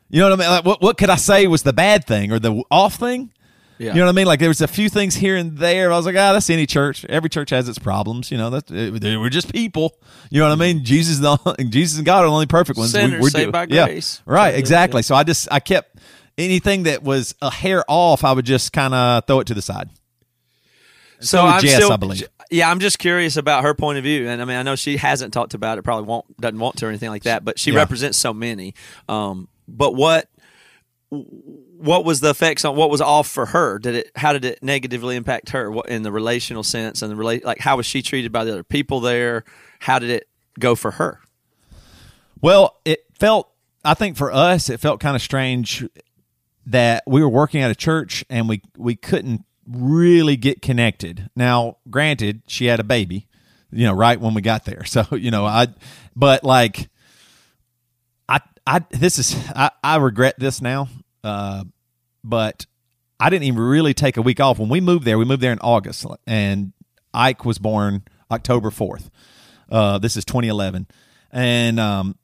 You know what I mean? Like, what what could I say was the bad thing or the off thing? Yeah. You know what I mean? Like there was a few things here and there. I was like, ah, that's any church. Every church has its problems. You know, that's eh, we're just people. You know what I mean? Jesus, is the, Jesus and God are the only perfect ones. Sinners we're saved by yeah. right? Exactly. So I just I kept anything that was a hair off. I would just kind of throw it to the side. So, so I'm Jess, still, I believe. Yeah, I'm just curious about her point of view, and I mean, I know she hasn't talked about it, probably won't, doesn't want to or anything like that, but she Yeah. represents so many. Um, but what, what was the effects on what was off for her? Did it? How did it negatively impact her? What in the relational sense and the relate? Like, how was she treated by the other people there? How did it go for her? Well, it felt I think for us, it felt kind of strange that we were working at a church and we we couldn't really get connected. Now, granted, she had a baby, you know, right when we got there. So, you know, I but like I I this is I, I regret this now. Uh but I didn't even really take a week off. When we moved there, we moved there in August and Ike was born October 4th. Uh this is 2011. And um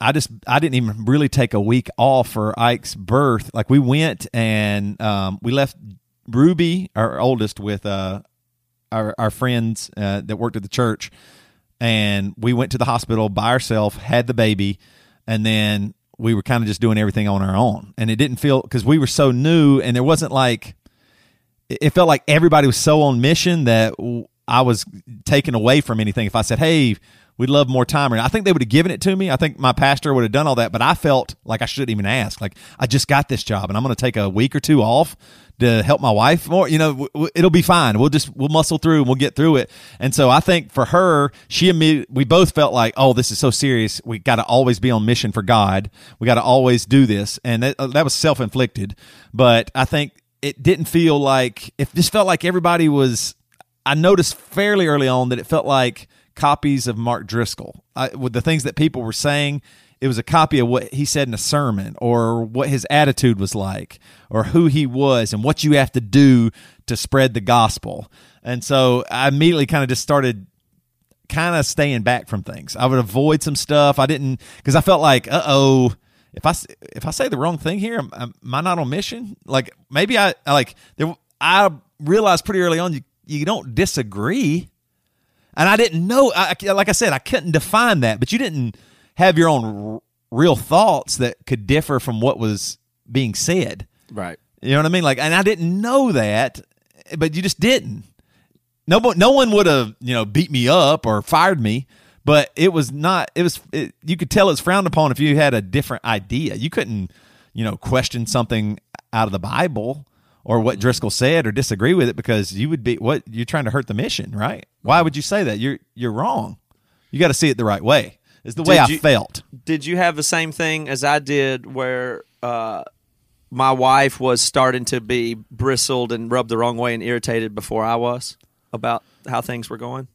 I just I didn't even really take a week off for Ike's birth. Like we went and um, we left Ruby, our oldest, with uh, our our friends uh, that worked at the church, and we went to the hospital by ourselves, had the baby, and then we were kind of just doing everything on our own. And it didn't feel because we were so new, and there wasn't like it felt like everybody was so on mission that I was taken away from anything. If I said, "Hey, we'd love more time," and I think they would have given it to me. I think my pastor would have done all that, but I felt like I shouldn't even ask. Like I just got this job, and I'm going to take a week or two off to help my wife more. You know, it'll be fine. We'll just we'll muscle through and we'll get through it. And so I think for her, she and me, we both felt like, oh, this is so serious. We got to always be on mission for God. We got to always do this, and that, that was self inflicted. But I think it didn't feel like it just felt like everybody was. I noticed fairly early on that it felt like copies of Mark Driscoll I, with the things that people were saying. It was a copy of what he said in a sermon, or what his attitude was like, or who he was, and what you have to do to spread the gospel. And so I immediately kind of just started kind of staying back from things. I would avoid some stuff. I didn't because I felt like, uh oh, if I if I say the wrong thing here, am, am I not on mission? Like maybe I like there. I realized pretty early on you you don't disagree, and I didn't know. I, like I said, I couldn't define that, but you didn't have your own r- real thoughts that could differ from what was being said. Right. You know what I mean? Like, and I didn't know that, but you just didn't. No, one- no one would have, you know, beat me up or fired me, but it was not. It was. It, you could tell it's frowned upon if you had a different idea. You couldn't, you know, question something out of the Bible or what Driscoll said or disagree with it because you would be what you're trying to hurt the mission, right? Why would you say that? You're you're wrong. You got to see it the right way. Is the way Did I felt. Did you have the same thing as I did where uh, my wife was starting to be bristled and rubbed the wrong way and irritated before I was about how things were going?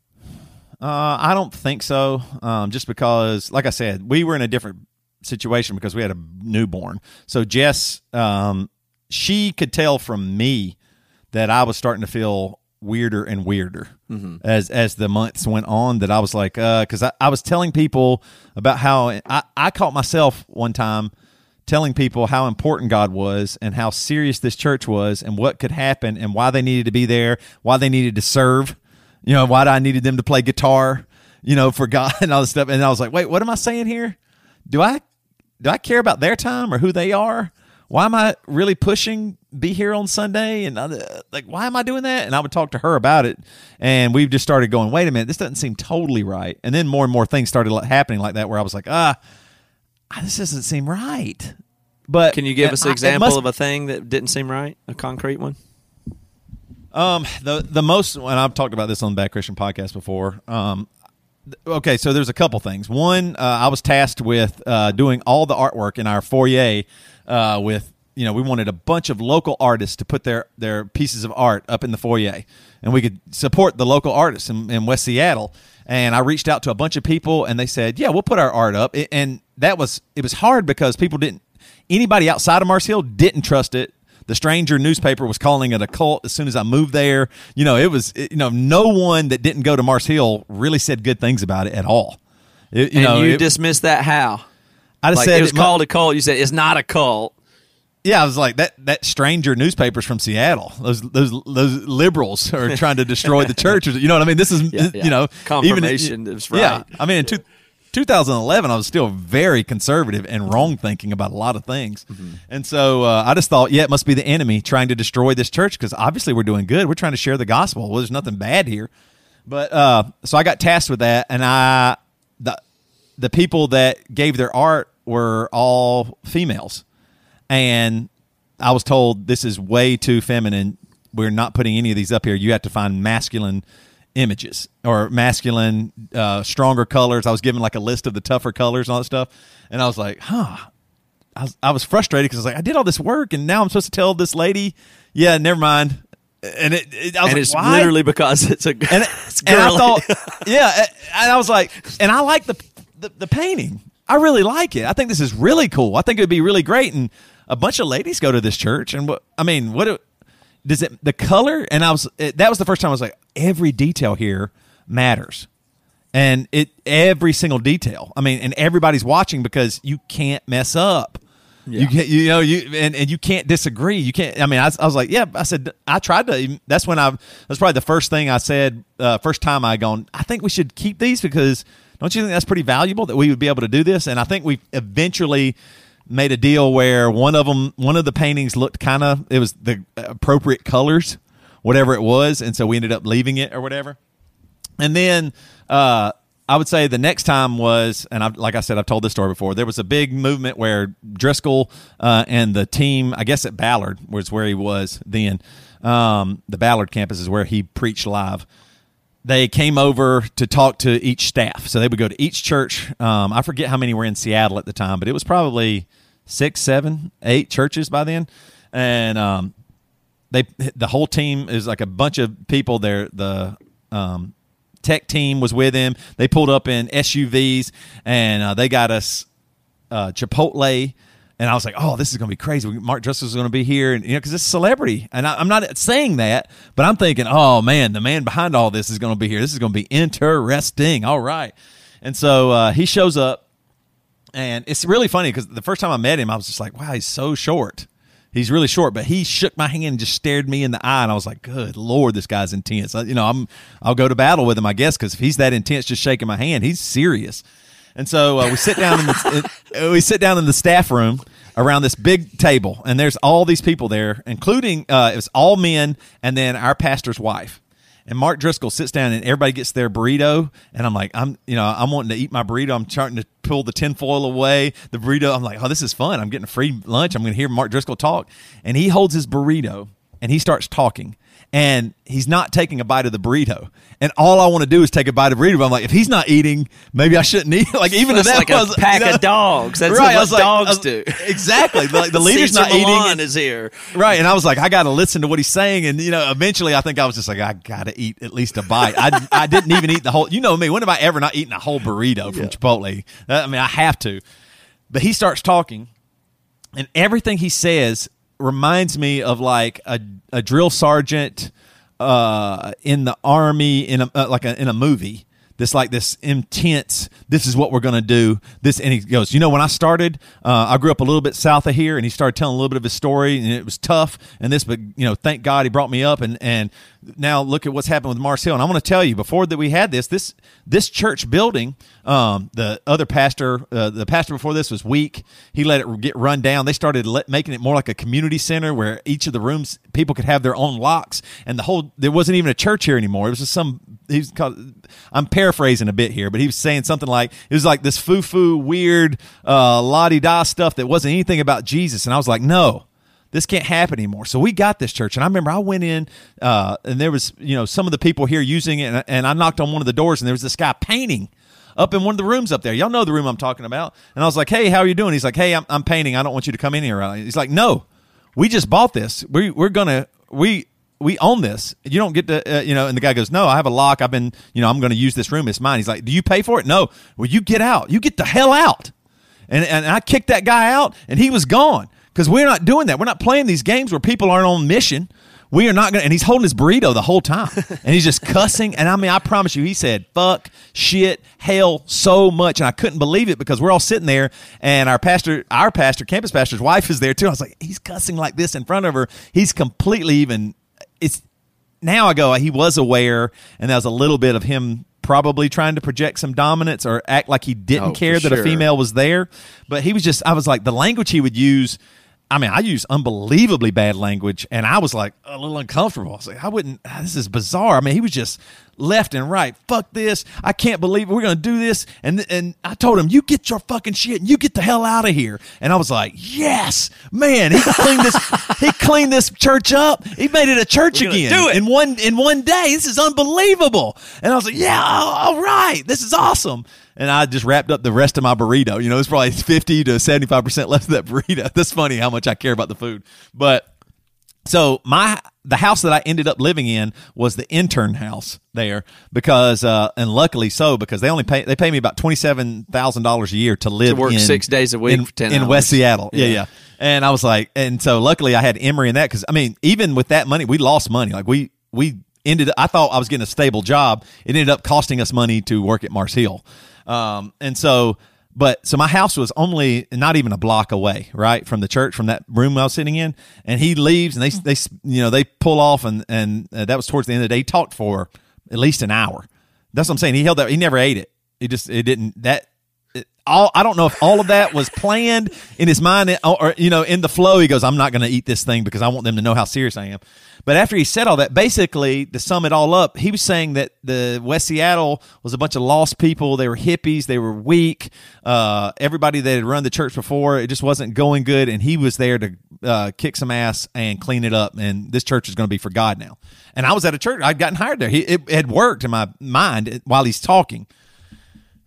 Uh, I don't think so. Um, just because, like I said, we were in a different situation because we had a newborn. So Jess, um, she could tell from me that I was starting to feel weirder and weirder mm-hmm. as as the months went on. That I was like, uh, because I, I was telling people about how I, I caught myself one time telling people how important God was and how serious this church was and what could happen and why they needed to be there, why they needed to serve, you know, why I needed them to play guitar, you know, for God and all this stuff. And I was like, wait, what am I saying here? Do I do I care about their time or who they are? Why am I really pushing be here on Sunday and uh, like why am I doing that? And I would talk to her about it, and we've just started going, wait a minute, this doesn't seem totally right. And then more and more things started happening like that, where I was like, ah, this doesn't seem right. But Can you give us an example must- of a thing that didn't seem right? A concrete one? Um, the the most, and I've talked about this on the Bad Christian podcast before. Um, okay, so there's a couple things. One, uh, I was tasked with uh, doing all the artwork in our foyer. Uh, with you know, we wanted a bunch of local artists to put their their pieces of art up in the foyer, and we could support the local artists in, in West Seattle. And I reached out to a bunch of people, and they said, "Yeah, we'll put our art up." And that was it was hard because people didn't anybody outside of Mars Hill didn't trust it. The Stranger newspaper was calling it a cult as soon as I moved there. You know, it was it- you know no one that didn't go to Mars Hill really said good things about it at all. It- you and know, you it- dismissed that how? I just Like said it was mu- called a cult. You said it's not a cult. Yeah, I was like that. That Stranger newspapers from Seattle. Those those those liberals are trying to destroy the church. You know what I mean? This is Yeah, yeah. you know Confirmation is Yeah. I mean in two, 2011, I was still very conservative and wrong thinking about a lot of things, Mm-hmm. and so uh, I just thought, yeah, it must be the enemy trying to destroy this church because obviously we're doing good. We're trying to share the gospel. Well, there's nothing bad here, but uh, so I got tasked with that, and I the the people that gave their art were all females and I was told this is way too feminine. We're not putting any of these up here. You have to find masculine images or masculine, uh, stronger colors. I was given like a list of the tougher colors and all that stuff, and I was like, huh. I was, I was frustrated because I was like, I did all this work and now I'm supposed to tell this lady, yeah, never mind. And it, it I was and like, it's why? literally because it's a and, it's and I thought, yeah, and I was like, and I like the, the the painting. I really like it. I think this is really cool. I think it would be really great. And a bunch of ladies go to this church. And what I mean, what does it? The color and I was it, that was the first time I was like, every detail here matters, and it every single detail. I mean, and everybody's watching because you can't mess up. You can't, you know, you and, and you can't disagree. You can't. I mean, I, I was like, yeah. I said I tried to. That's when I. That's probably the first thing I said. Uh, first time I gone. I think we should keep these because don't you think that's pretty valuable that we would be able to do this? And I think we eventually made a deal where one of them, one of the paintings looked kind of. It was the appropriate colors, whatever it was, and so we ended up leaving it or whatever. And then uh, I would say the next time was, and I, like I said, I've told this story before. There was a big movement where Driscoll uh, and the team, I guess at Ballard was where he was then. Um, the Ballard campus is where he preached live. They came over to talk to each staff, so they would go to each church. Um, I forget how many were in Seattle at the time, but it was probably six, seven, eight churches by then, and um, they the whole team is like a bunch of people there. The um, tech team was with him they pulled up in suvs and uh, they got us uh, chipotle and i was like oh this is going to be crazy. Mark driscoll's going to be here. And you know because it's a celebrity. And I, i'm not saying that but i'm thinking oh man the man behind all this is going to be here. This is going to be interesting. All right. And so uh, he shows up and it's really funny because the first time I met him, I was just like, wow, he's so short. He's really short, but he shook my hand and just stared me in the eye, and I was like, "Good lord, this guy's intense." I- You know, I'm I'll go to battle with him, I guess, because if he's that intense, just shaking my hand, he's serious. And so uh, we sit down in the uh, we sit down in the staff room around this big table, and there's all these people there, including uh, it was all men, and then our pastor's wife. And Mark Driscoll sits down and everybody gets their burrito. And I'm like, I'm, you know, I'm wanting to eat my burrito. I'm starting to pull the tinfoil away. The burrito, I'm like, oh, this is fun. I'm getting a free lunch. I'm going to hear Mark Driscoll talk. And he holds his burrito and he starts talking. And he's not taking a bite of the burrito. And all I want to do is take a bite of burrito. But I'm like, if he's not eating, maybe I shouldn't eat. Like, even That's if that like a was pack you know- of dogs. That's right. what like, dogs I do. Exactly. Like, the leader's not eating. Milan and- is here. Right, and I was like, I got to listen to what he's saying, and you know, eventually, I think I was just like, I got to eat at least a bite. I, I didn't even eat the whole. You know me. When have I ever not eaten a whole burrito from Chipotle? Uh, I mean, I have to. But he starts talking, and everything he says reminds me of like a, a drill sergeant uh, in the army in a uh, like a, in a movie. This like this intense. This is what we're gonna do. This and he goes. You know, when I started, uh, I grew up a little bit south of here, and he started telling a little bit of his story, and it was tough. And this, but you know, thank God he brought me up, and and now look at what's happened with Mars Hill. And I want to tell you, before that we had this, this this church building, um, the other pastor, uh, the pastor before this was weak. He let it get run down. They started let, making it more like a community center where each of the rooms people could have their own locks, and the whole there wasn't even a church here anymore. It was just some. He's called. I'm paraphrasing a bit here, but he was saying something like it was like this foo foo weird uh, la di da stuff that wasn't anything about Jesus, and I was like, no this can't happen anymore. So we got this church, and I remember I went in, uh, and there was you know some of the people here using it, and, and I knocked on one of the doors, and there was this guy painting up in one of the rooms up there. Y'all know the room I'm talking about. And I was like, "Hey, how are you doing?" He's like, "Hey, I'm, I'm painting. I don't want you to come in here." He's like, "No, we just bought this. We we're gonna we." We own this. You don't get to, uh, you know. And the guy goes, "No, I have a lock. I've been, you know, I'm going to use this room. It's mine." He's like, "Do you pay for it?" No. Well, you get out. You get the hell out. And and I kicked that guy out, and he was gone because we're not doing that. We're not playing these games where people aren't on mission. We are not going to, and he's holding his burrito the whole time. And he's just cussing. And I mean, I promise you, he said, fuck, shit, hell, so much. And I couldn't believe it because we're all sitting there and our pastor, our pastor, campus pastor's wife is there too. I was like, he's cussing like this in front of her. He's completely even, it's, now I go, he was aware, and that was a little bit of him probably trying to project some dominance or act like he didn't Oh, care that a female was there. But he was just, I was like, the language he would use. I mean, I use unbelievably bad language, and I was like a little uncomfortable. I was like, I wouldn't. ah, This is bizarre. I mean, he was just left and right. Fuck this! I can't believe it. we're gonna do this. And and I told him, you get your fucking shit and you get the hell out of here. And I was like, yes, man. He cleaned this. he cleaned this church up. He made it a church again do it. in one in one day. This is unbelievable. And I was like, yeah, all right, this is awesome. And I just wrapped up the rest of my burrito. You know, it's probably fifty to seventy five percent left of that burrito. That's funny how much I care about the food, but so my the house that I ended up living in was the intern house there because uh, and luckily so because they only pay they pay me about twenty seven thousand dollars a year to live work in, six days a week in, for 10 in. West Seattle. Yeah. Yeah. yeah, And I was like, and so luckily I had Emery in that because I mean even with that money we lost money like we we ended I thought I was getting a stable job it ended up costing us money to work at Mars Hill, um, and so but so my house was only not even a block away, right from the church, from that room I was sitting in. And he leaves, and they they you know they pull off, and and uh, that was towards the end of the day. He talked for at least an hour. That's what I'm saying. He held that. He never ate it. He just it didn't that. All I don't know if all of that was planned in his mind, or you know, in the flow. He goes, "I'm not going to eat this thing because I want them to know how serious I am." But after he said all that, basically to sum it all up, he was saying that the West Seattle was a bunch of lost people. They were hippies. They were weak. Uh, everybody that had run the church before, it just wasn't going good, and he was there to uh, kick some ass and clean it up. And this church is going to be for God now. And I was at a church. I'd gotten hired there. He, it had worked in my mind while he's talking.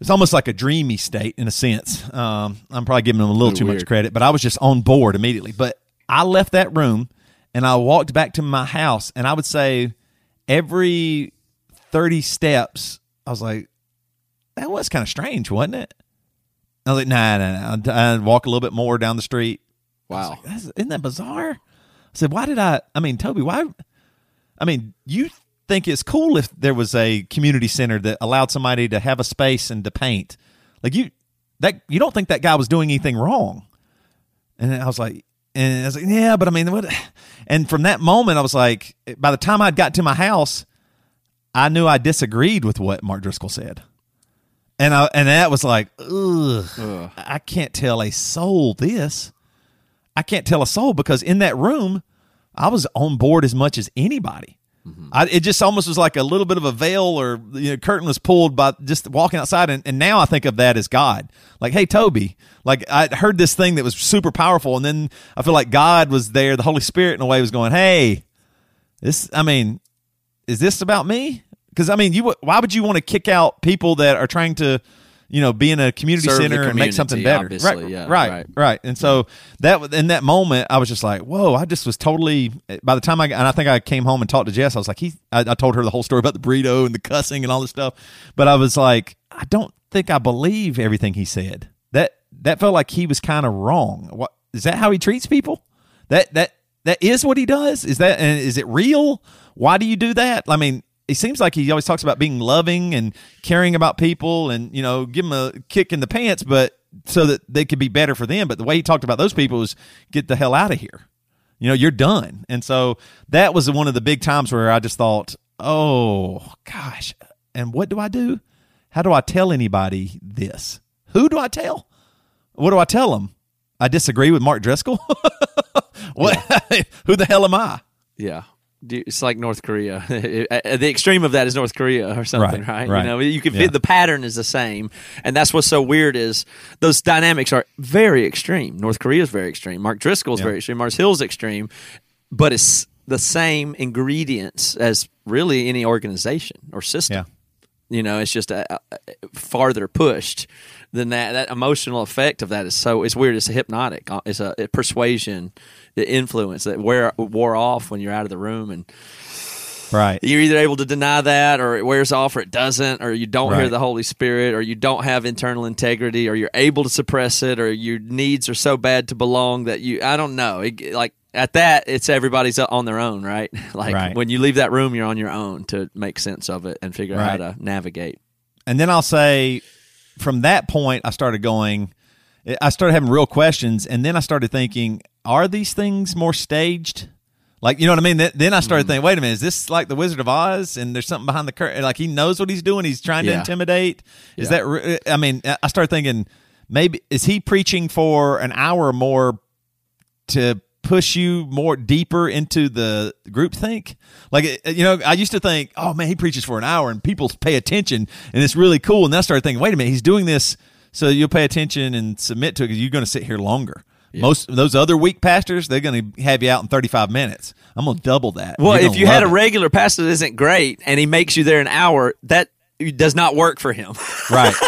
It's almost like a dreamy state in a sense. Um, I'm probably giving him a little too much credit, but I was just on board immediately. But I left that room and I walked back to my house, and I would say every 30 steps, I was like, that was kind of strange, wasn't it? I was like, nah, nah, nah. I'd, I'd walk a little bit more down the street. Wow. That's, isn't that bizarre? I said, why did I? I mean, Toby, why? I mean, you think it's cool if there was a community center that allowed somebody to have a space and to paint, like you that you don't think that guy was doing anything wrong? And I was like, and I was like, yeah, but I mean, what? And from that moment, I was like, by the time I'd got to my house, I knew I disagreed with what Mark Driscoll said. And I, and that was like, ugh, I can't tell a soul this. I can't tell a soul because in that room, I was on board as much as anybody. I, it just almost was like a little bit of a veil or you know, curtain was pulled by just walking outside. And, and now I think of that as God. Like, hey, Toby, like I heard this thing that was super powerful. And then I feel like God was there. The Holy Spirit, in a way, was going, hey, this, I mean, is this about me? Because I mean, you why would you want to kick out people that are trying to, you know, be in a community Serve center and make something better? right, yeah, right, right. right. And so that in that moment, I was just like, whoa! I just was totally. By the time I and I think I came home and talked to Jess, I was like, he. I, I told her the whole story about the burrito and the cussing and all this stuff, but I was like, I don't think I believe everything he said. That that felt like he was kind of wrong. What is that? How he treats people? That that that is what he does. Is that and is it real? Why do you do that? I mean, it seems like he always talks about being loving and caring about people, and you know, give them a kick in the pants, but so that they could be better for them. But the way he talked about those people was get the hell out of here. You know, you're done. And so that was one of the big times where I just thought, oh gosh, and what do I do? How do I tell anybody this? Who do I tell? What do I tell them? I disagree with Mark Driscoll. what? Who the hell am I? Yeah. It's like North Korea. Uh, the extreme of that is North Korea or something, Right, right? right. You know, you can Yeah. fit the pattern is the same, and that's what's so weird is those dynamics are very extreme. North Korea is very extreme. Mark Driscoll's very extreme. Mars Hill's extreme, but it's the same ingredients as really any organization or system. Yeah. You know, it's just a, a, farther pushed than that. That emotional effect of that is so it's weird. It's a hypnotic. Uh, It's a, persuasion, the influence that wear wore off when you're out of the room, and Right. you're either able to deny that, or it wears off, or it doesn't, or you don't hear the Holy Spirit, or you don't have internal integrity, or you're able to suppress it, or your needs are so bad to belong that you. I don't know. It, like at that, it's everybody's on their own, right? like Right. when you leave that room, you're on your own to make sense of it and figure out how to navigate. And then I'll say from that point, I started going, I started having real questions. And then I started thinking, are these things more staged? Like, you know what I mean? Th- Then I started Mm-hmm. thinking, wait a minute, is this like the Wizard of Oz and there's something behind the curtain? Like he knows what he's doing. He's trying to intimidate. Is Yeah. that, re- I mean, I started thinking, maybe, is he preaching for an hour or more to push you more deeper into the group think like you know i used to think oh man he preaches for an hour and people pay attention and it's really cool and then i started thinking wait a minute he's doing this so you'll pay attention and submit to it because you're going to sit here longer most those other weak pastors they're going to have you out in 35 minutes i'm going to double that Well, if you had a it. regular pastor that isn't great and he makes you there an hour, that does not work for him. right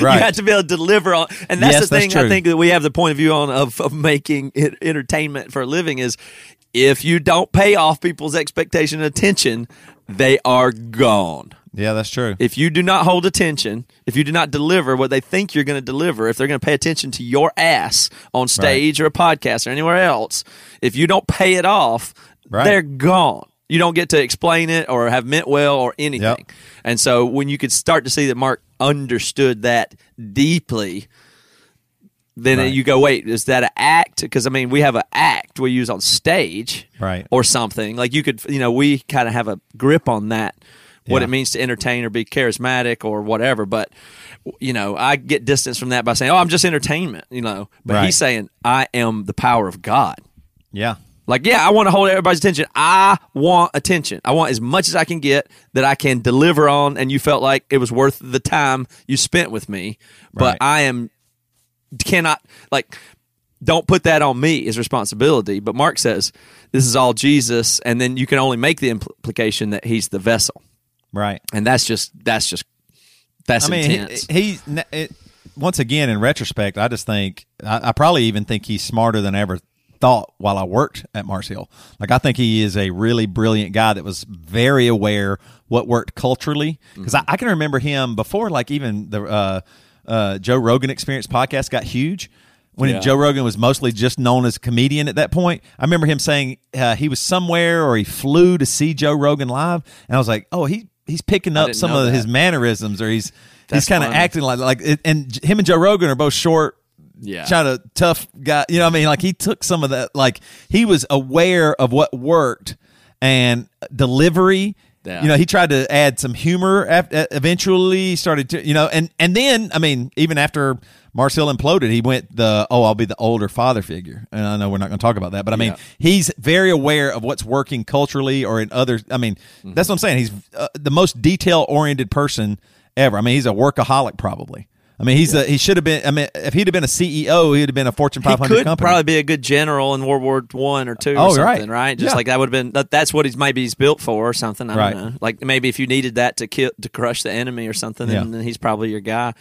Right. You have to be able to deliver on, and that's Yes, the that's thing I think that we have the point of view on of, of making it entertainment for a living is if you don't pay off people's expectation and attention, they are gone. Yeah, that's true. If you do not hold attention, if you do not deliver what they think you're going to deliver, if they're going to pay attention to your ass on stage or a podcast or anywhere else, if you don't pay it off, Right. they're gone. You don't get to explain it or have meant well or anything. Yep. And so when you could start to see that Mark understood that deeply, then Right. you go, wait, is that an act? Because I mean, we have an act we use on stage, Right. or something. Like you could, you know, we kind of have a grip on that, what Yeah. it means to entertain or be charismatic or whatever. But you know, I get distance from that by saying, "Oh, I'm just entertainment," you know. But Right. he's saying, "I am the power of God." Yeah. Like, yeah, I want to hold everybody's attention. I want attention. I want as much as I can get that I can deliver on. And you felt like it was worth the time you spent with me. But I am cannot like don't put that on me as responsibility. But Mark says this is all Jesus, and then you can only make the implication that he's the vessel, Right. and that's just that's just that's I mean, he, intense. he it, once again in retrospect, I just think I, I probably even think he's smarter than I ever thought while I worked at Mars Hill. Like I think he is a really brilliant guy that was very aware what worked culturally because I, I can remember him before, like even the uh, uh, Joe Rogan Experience podcast got huge. When Yeah. Joe Rogan was mostly just known as a comedian at that point, I remember him saying uh, he was somewhere or he flew to see Joe Rogan live, and I was like, "Oh, he he's picking up some of that. his mannerisms or he's That's he's kind of acting like like it, and him and Joe Rogan are both short Yeah. kind of tough guy you know what I mean like he took some of that like he was aware of what worked and delivery Yeah. you know he tried to add some humor eventually started to you know and and then I mean even after Mars Hill imploded he went the oh I'll be the older father figure and I know we're not going to talk about that but I mean Yeah. he's very aware of what's working culturally or in other I mean Mm-hmm. that's what I'm saying he's uh, the most detail oriented person ever I mean he's a workaholic probably I mean he's a, he should have been I mean if he'd have been a CEO he'd have been a Fortune he 500 could company probably be a good general in World War One or two Oh, or right. something, right? Just Yeah. like that would have been. That, that's what he's maybe he's built for or something. I Right. don't know. Like maybe if you needed that to kill to crush the enemy or something, Yeah. then, then he's probably your guy.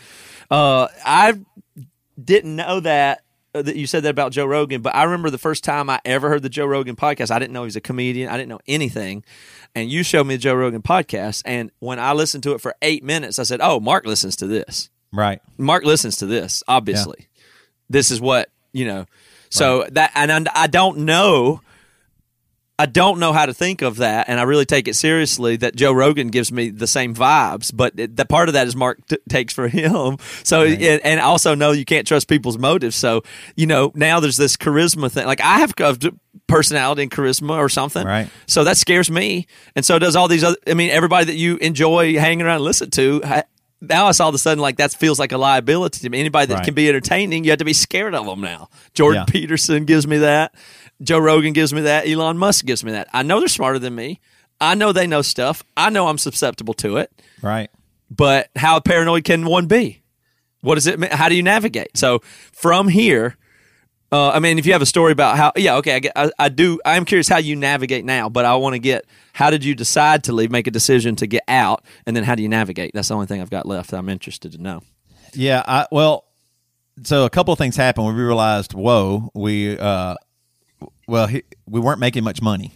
Uh, I didn't know that. uh, That you said that about Joe Rogan, but I remember the first time I ever heard the Joe Rogan podcast. I didn't know he was a comedian. I didn't know anything, and you showed me the Joe Rogan podcast. And when I listened to it for eight minutes, I said, "Oh, Mark listens to this." Right Mark listens to this, obviously. This is what, you know. So that and I, I don't know I don't know how to think of that and I really take it seriously that Joe Rogan gives me the same vibes, but it, the part of that is Mark t- takes for him. So and, and also know you can't trust people's motives. So, you know, now there's this charisma thing. Like I have personality and charisma or something. Right. So that scares me. And so does all these other I mean everybody that you enjoy hanging around and listen to ha- now it's all of a sudden like that feels like a liability to me. Anybody that Right. can be entertaining, you have to be scared of them now. Jordan Yeah. Peterson gives me that. Joe Rogan gives me that. Elon Musk gives me that. I know they're smarter than me. I know they know stuff. I know I'm susceptible to it. right But how paranoid can one be? What does it mean? How do you navigate? So from here, uh, I mean, if you have a story about how, yeah, okay, I, I, I do. I'm curious how you navigate now, but I want to get how did you decide to leave, make a decision to get out, and then how do you navigate? That's the only thing I've got left. That I'm interested to know. Yeah, I well, so a couple of things happened we realized, whoa, we uh, well, he, we weren't making much money.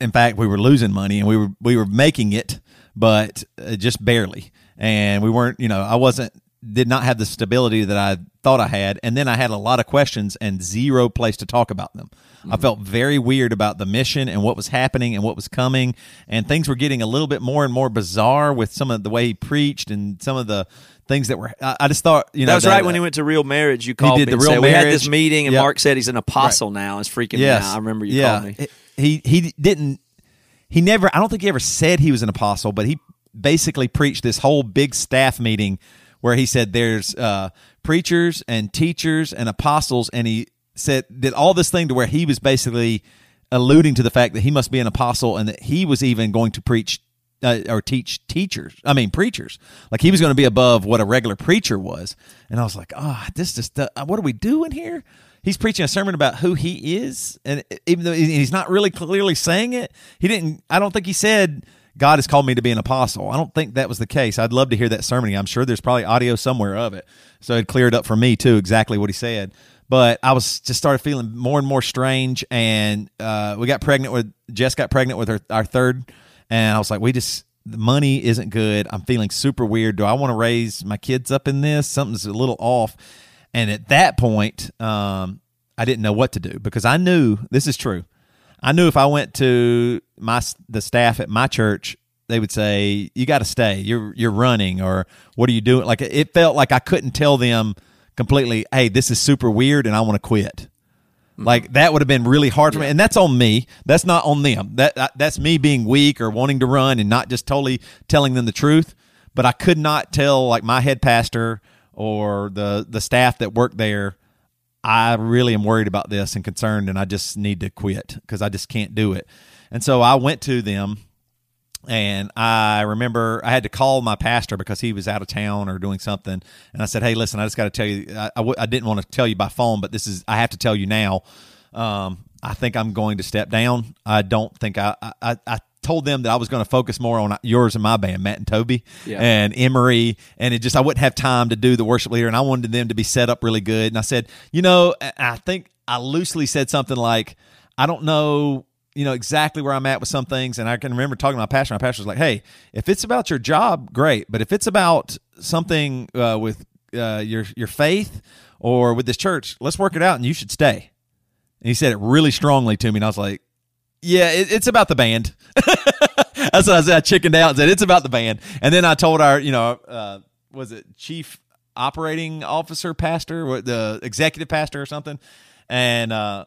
In fact, we were losing money, and we were we were making it, but uh, just barely. And we weren't, you know, I wasn't did not have the stability that I thought I had, and then I had a lot of questions and zero place to talk about them. I mm-hmm. felt very weird about the mission and what was happening and what was coming, and things were getting a little bit more and more bizarre with some of the way he preached and some of the things that were. I, I just thought, you know, That was right when he went to Real Marriage. You called did me the Real said, we had this meeting, and Yep. Mark said he's an apostle now. It's freaking Yes, me out. I remember you yeah. called me. He he didn't. He never. I don't think he ever said he was an apostle, but he basically preached this whole big staff meeting where he said there's uh, preachers and teachers and apostles, and he said did all this thing to where he was basically alluding to the fact that he must be an apostle and that he was even going to preach uh, or teach teachers. I mean preachers. Like he was going to be above what a regular preacher was. And I was like, ah, this just uh, what are we doing here? He's preaching a sermon about who he is, and even though he's not really clearly saying it, he didn't. I don't think he said God has called me to be an apostle. I don't think that was the case. I'd love to hear that sermon. I'm sure there's probably audio somewhere of it. So it cleared up for me too exactly what he said. But I was just started feeling more and more strange, and uh, we got pregnant with Jess got pregnant with her our third, and I was like, we just the money isn't good. I'm feeling super weird. Do I want to raise my kids up in this? Something's a little off. And at that point, um, I didn't know what to do because I knew this is true. I knew if I went to my the staff at my church, they would say, "You got to stay. You're you're running, or what are you doing?" Like it felt like I couldn't tell them completely. Hey, this is super weird, and I want to quit. Mm-hmm. Like that would have been really hard for me, and that's on me. That's not on them. That that- that's me being weak or wanting to run and not just totally telling them the truth. But I could not tell like my head pastor or the the staff that worked there. I really am worried about this and concerned, and I just need to quit because I just can't do it. And so I went to them and I remember I had to call my pastor because he was out of town or doing something. And I said, "Hey, listen, I just got to tell you. I I w- I didn't want to tell you by phone, but this is I have to tell you now. Um, I think I'm going to step down. I don't think I I, I told them that I was going to focus more on yours and my band, Matt and Toby Yeah. and Emery, and it just I wouldn't have time to do the worship leader, and I wanted them to be set up really good. And I said, you know, I- think I loosely said something like, I don't know you know exactly where I'm at with some things, and I can remember talking to my pastor. My pastor was like, "Hey, if it's about your job, great, but if it's about something uh, with uh, your your faith or with this church, let's work it out, and you should stay." And he said it really strongly to me, and I was like, "Yeah, it, it's about the band." That's what I said. I chickened out and said it's about the band, and then I told our, you know, uh, was it chief operating officer, pastor, what the executive pastor or something, and. uh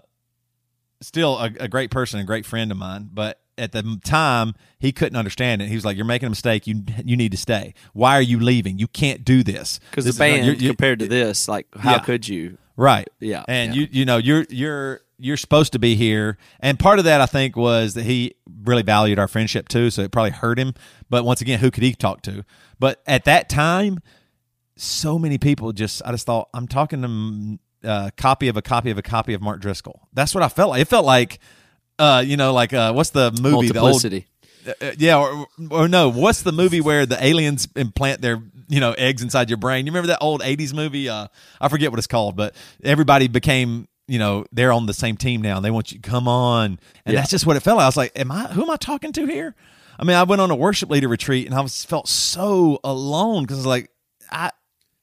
still a, a great person, a great friend of mine. But at the time, he couldn't understand it. He was like, "You're making a mistake. You you need to stay. Why are you leaving? You can't do this Because the is not- band you're- compared to this, like, how Yeah. could you? right? Yeah, and yeah. you you know you're you're you're supposed to be here. And part of that, I think, was that he really valued our friendship too. So it probably hurt him. But once again, who could he talk to? But at that time, so many people just I just thought I'm talking to a copy of a copy of a copy of Mark Driscoll. That's what I felt like. It felt like, uh, you know, like uh, what's the movie? The old, Multiplicity. uh, yeah, or, or no, what's the movie where the aliens implant their you know eggs inside your brain? You remember that old '80s movie? Uh, I forget what it's called, but everybody became you know they're on the same team now, and they want you to come on, and Yeah. that's just what it felt like. I was like, am I who am I talking to here? I mean, I went on a worship leader retreat, and I was felt so alone because like I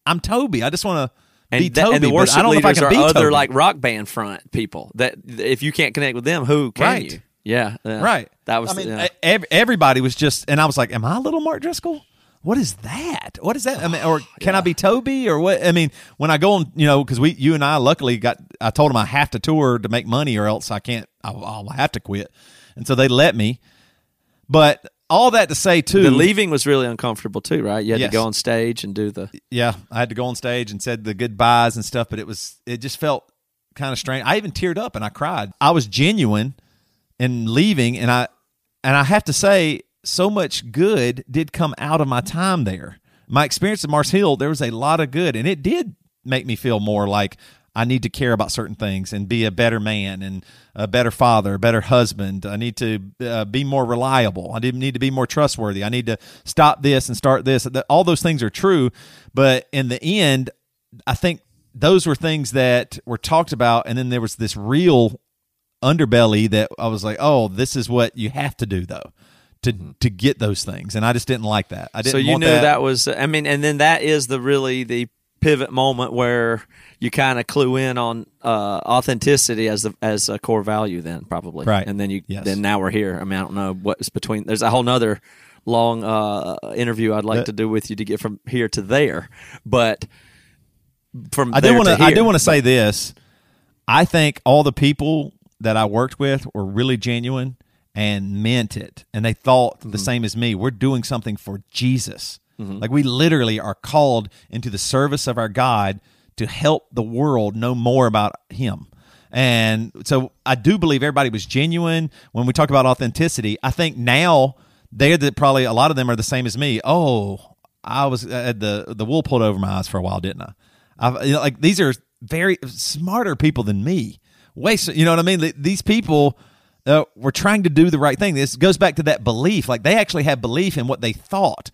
I'm Toby. I just want to and, be that- Toby, and the worship I don't know if I leaders can are be other Toby. like rock band front people that if you can't connect with them, who can Right. you? Yeah, yeah. Right. That was. I mean, yeah. everybody was just, and I was like, "Am I little Mark Driscoll? What is that? What is that? I mean, or oh, can I be Toby or what? I mean, when I go on, you know, because we, you and I, luckily got, I told them I have to tour to make money, or else I can't. I'll, I'll have to quit, and so they let me. But all that to say too, the leaving was really uncomfortable too, right? You had Yes. to go on stage and do the. yeah, I had to go on stage and said the goodbyes and stuff, but it was it just felt kind of strange. I even teared up and I cried. I was genuine in leaving, and I and I have to say, so much good did come out of my time there. My experience at Mars Hill, there was a lot of good, and it did make me feel more like I need to care about certain things and be a better man and a better father, a better husband. I need to uh, be more reliable. I need to be more trustworthy. I need to stop this and start this. All those things are true, but in the end, I think those were things that were talked about, and then there was this real underbelly that I was like, oh, this is what you have to do though to to get those things, and I just didn't like that. I didn't. So you knew that. was. I mean, and then that is the really the pivot moment where you kind of clue in on uh, authenticity as the as a core value. Then probably Right. and then you Yes. then now we're here. I mean, I don't know what's between. There's a whole nother long uh, interview I'd like That- to do with you to get from here to there, but from I do want to. I do want to say this. I think all the people that I worked with were really genuine and meant it, and they thought Mm-hmm. the same as me. We're doing something for Jesus. Mm-hmm. Like we literally are called into the service of our God to help the world know more about Him. And so I do believe everybody was genuine when we talk about authenticity. I think now they're the, probably a lot of them are the same as me. Oh, I was had the the wool pulled over my eyes for a while, didn't I? I've, you know, like these are very smarter people than me. Way, so- you know what I mean? These people, uh, were trying to do the right thing. This goes back to that belief. Like they actually had belief in what they thought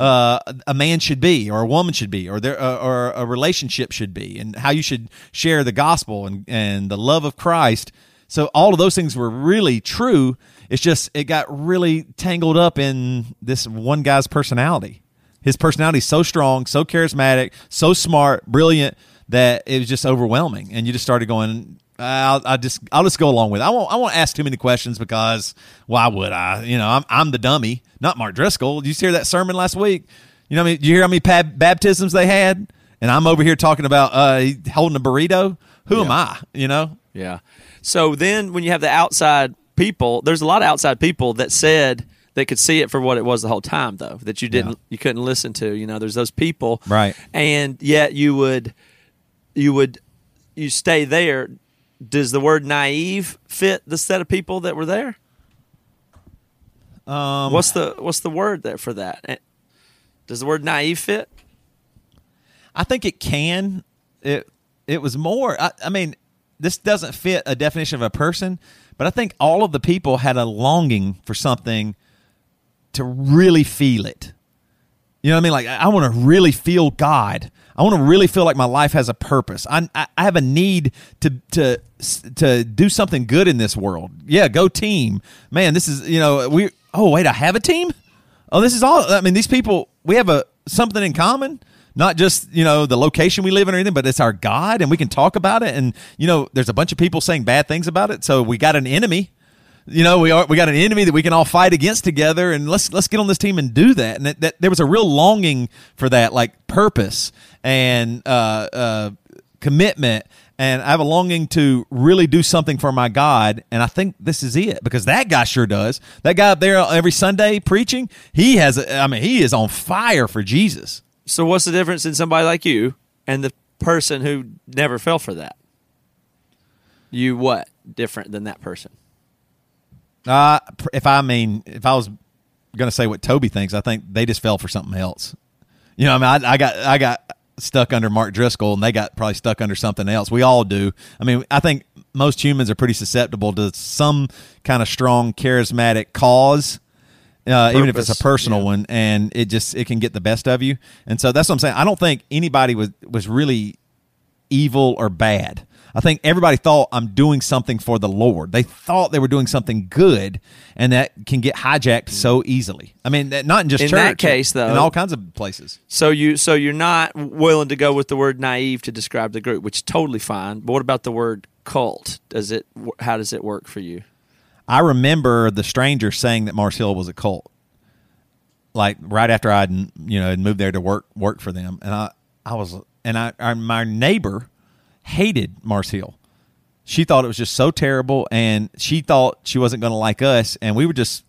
uh, a man should be, or a woman should be, or there, uh, or a relationship should be, and how you should share the gospel and and the love of Christ. So all of those things were really true. It's just it got really tangled up in this one guy's personality. His personality is so strong, so charismatic, so smart, brilliant that it was just overwhelming, and you just started going. I'll, I just I'll just go along with it. I won't I won't ask too many questions because why would I? You know, I'm I'm the dummy, not Mark Driscoll. Did you hear that sermon last week? You know, I mean, did you hear how many pab- baptisms they had? And I'm over here talking about uh, holding a burrito. Who am I? You know, Yeah. So then when you have the outside people, there's a lot of outside people that said they could see it for what it was the whole time though, that you didn't you couldn't listen to. You know, there's those people. Right. And yet you would you would you stay there. Does the word naive fit the set of people that were there? um, What's the what's the word there for that? Eh, Does the word naive fit? I think it can. It it was more. I, I mean, this doesn't fit a definition of a person, but I think all of the people had a longing for something to really feel it. You know what I mean? Like I, want to really feel God. I want to really feel like my life has a purpose. I, I I have a need to to to do something good in this world. Yeah, go team, man. This is you know we. Oh wait, I have a team. Oh, this is all. I mean, these people we have a something in common. Not just you know the location we live in or anything, but it's our God, and we can talk about it. And you know, there's a bunch of people saying bad things about it, so we got an enemy you know we are we got an enemy that we can all fight against together and let's let's get on this team and do that and that, that there was a real longing for that like purpose and uh, uh, commitment and I have a longing to really do something for my God and I think this is it because that guy sure does that guy up there every Sunday preaching he has I mean he is on fire for Jesus So what's the difference in somebody like you and the person who never fell for that? You what different than that person? Uh, if I mean, if I was going to say what Toby thinks, I think they just fell for something else. You know, I mean, I, I got I got stuck under Mark Driscoll, and they got probably stuck under something else. We all do. I mean, I think most humans are pretty susceptible to some kind of strong, charismatic cause. Uh, even if it's a personal yeah. one, and it just it can get the best of you, and so that's what I'm saying. I don't think anybody was was really evil or bad. I think everybody thought I'm doing something for the Lord. They thought they were doing something good, and that can get hijacked so easily. I mean, not in just In church, that case, though- in all kinds of places. So you so you're not willing to go with the word naive to describe the group, which is totally fine. But what about the word cult? Does it how does it work for you? I remember the stranger saying that Mars Hill was a cult, like right after I'd you know had moved there to work work for them, and I I was and I, I my neighbor hated Mars Hill. She thought it was just so terrible, and she thought she wasn't going to like us, and we were just.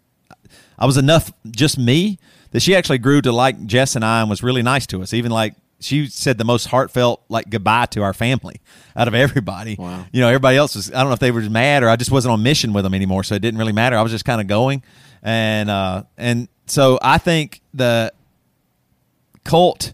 I was enough just me that she actually grew to like Jess and I and was really nice to us. Even like she said the most heartfelt like goodbye to our family out of everybody. Wow. You know, everybody else was I don't know if they were mad or I just wasn't on mission with them anymore, so it didn't really matter. I was just kind of going. And uh and so I think the cult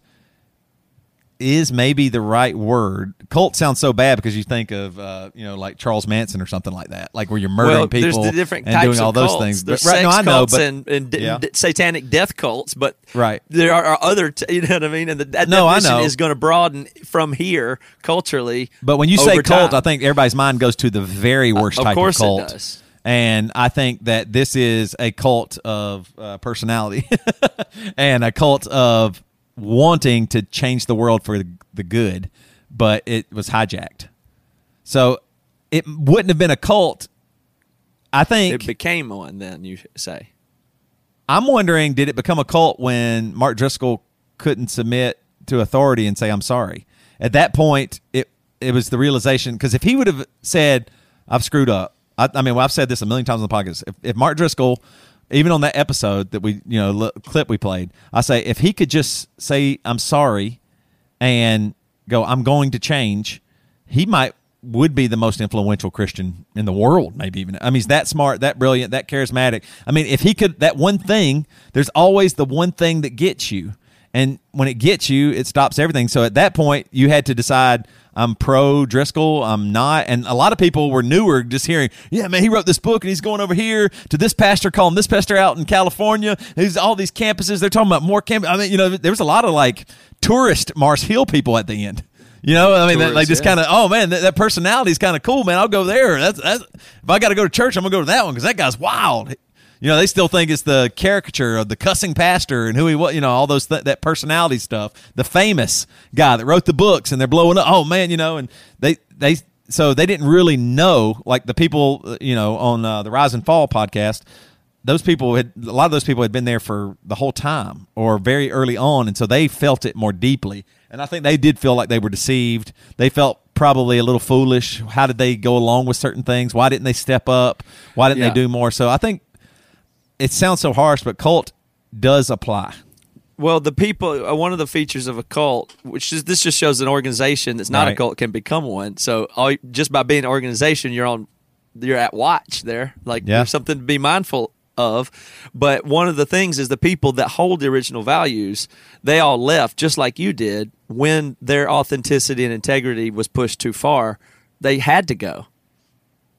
is maybe the right word. Cult sounds so bad because you think of uh, you know like Charles Manson or something like that, like where you're murdering well, people there's the different and types doing all those cults. things. There's right, sex no, I know, cults but and, and Yeah. d- satanic death cults, but Right. there are other. T- you know what I mean? And the, that No, I know. is going to broaden from here culturally. But when you say cult, time. I think everybody's mind goes to the very worst of type course of it cult. does. And I think that this is a cult of uh, personality and a cult of wanting to change the world for the good, but it was hijacked. So it wouldn't have been a cult. I think it became one. Then you say. I'm wondering, did it become a cult when Mark Driscoll couldn't submit to authority and say I'm sorry? At that point, it it was the realization because if he would have said I've screwed up, I, I mean, well, I've said this a million times on the podcast. If, if Mark Driscoll, even on that episode that we you know li- clip we played, I say if he could just say I'm sorry and go I'm going to change, he might would be the most influential Christian in the world, maybe even. I mean, he's that smart, that brilliant, that charismatic. I mean, if he could, that one thing, there's always the one thing that gets you. And when it gets you, it stops everything. So at that point, you had to decide I'm pro Driscoll, I'm not. And a lot of people were newer just hearing, yeah, man, he wrote this book and he's going over here to this pastor, calling this pastor out in California. There's all these campuses. They're talking about more camp. I mean, you know, there was a lot of like tourist Mars Hill people at the end. You know, I mean, that, like just yeah. kind of, oh man, that, that personality is kind of cool, man. I'll go there. That's, that's if I got to go to church, I'm gonna go to that one because that guy's wild. You know, they still think it's the caricature of the cussing pastor and who he was. You know, all those th- that personality stuff. The famous guy that wrote the books, and they're blowing up. Oh man, you know, and they they so they didn't really know like the people uh, you know on uh, the Rise and Fall podcast. Those people had a lot of those people had been there for the whole time or very early on, and so they felt it more deeply. And I think they did feel like they were deceived. They felt probably a little foolish. How did they go along with certain things? Why didn't they step up? Why didn't Yeah. they do more? So I think it sounds so harsh, but cult does apply. Well, the people, uh, one of the features of a cult, which is this just shows an organization that's not a cult can become one. So all, just by being an organization, you're on, you're at watch there. Like Yeah. there's something to be mindful of. But one of the things is the people that hold the original values, they all left just like you did when their authenticity and integrity was pushed too far. They had to go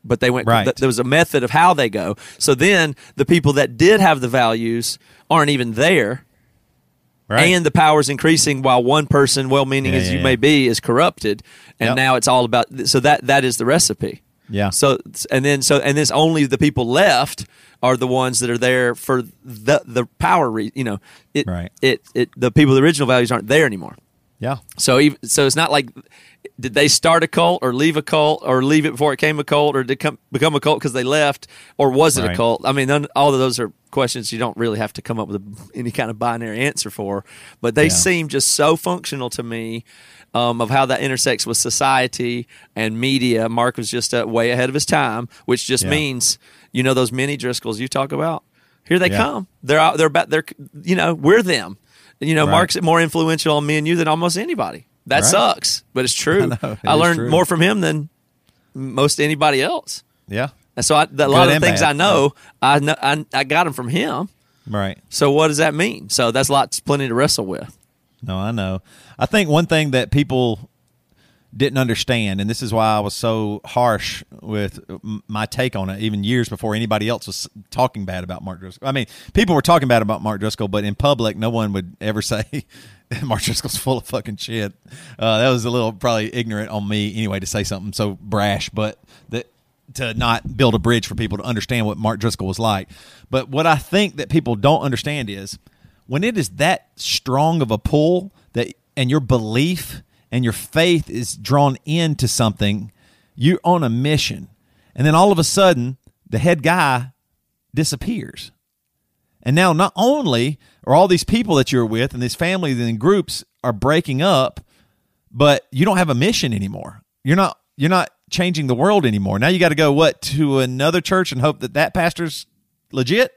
but they went Right. th- there was a method of how they go so then the people that did have the values aren't even there and the power's increasing while one person well-meaning Yeah, as yeah, you yeah. may be is corrupted and Yep. now it's all about so that that is the recipe Yeah. so and then so and then only the people left are the ones that are there for the the power re- you know it Right. it it the people the original values aren't there anymore yeah. so so it's not like did they start a cult or leave a cult or leave it before it came a cult or did come, become a cult because they left or was it a cult? I mean, none, all of those are questions you don't really have to come up with a, any kind of binary answer for, but they Yeah. seem just so functional to me. Um, of how that intersects with society and media. Mark was just uh, way ahead of his time, which just Yeah. means you know those mini Driscolls you talk about. Here they Yeah. come. They're out. They're about. They're you know we're them. You know, Right. Mark's more influential on me and you than almost anybody. That Right. sucks, but it's true. know, I, learned true. more from him than most anybody else. Yeah. And so I, a lot of things bad. I know, I know, I, I got them from him. Right. So what does that mean? So that's lots, plenty to wrestle with. No, I know. I think one thing that people didn't understand, and this is why I was so harsh with my take on it, even years before anybody else was talking bad about Mark Driscoll. I mean, people were talking bad about Mark Driscoll, but in public, no one would ever say Mark Driscoll's full of fucking shit. Uh, that was a little probably ignorant on me anyway to say something so brash, but that to not build a bridge for people to understand what Mark Driscoll was like. But what I think that people don't understand is when it is that strong of a pull that and your belief and your faith is drawn into something, you're on a mission. And then all of a sudden, the head guy disappears. And now not only are all these people that you're with and these families and groups are breaking up, but you don't have a mission anymore. You're not you're not changing the world anymore. Now you got to go what to another church and hope that that pastor's legit,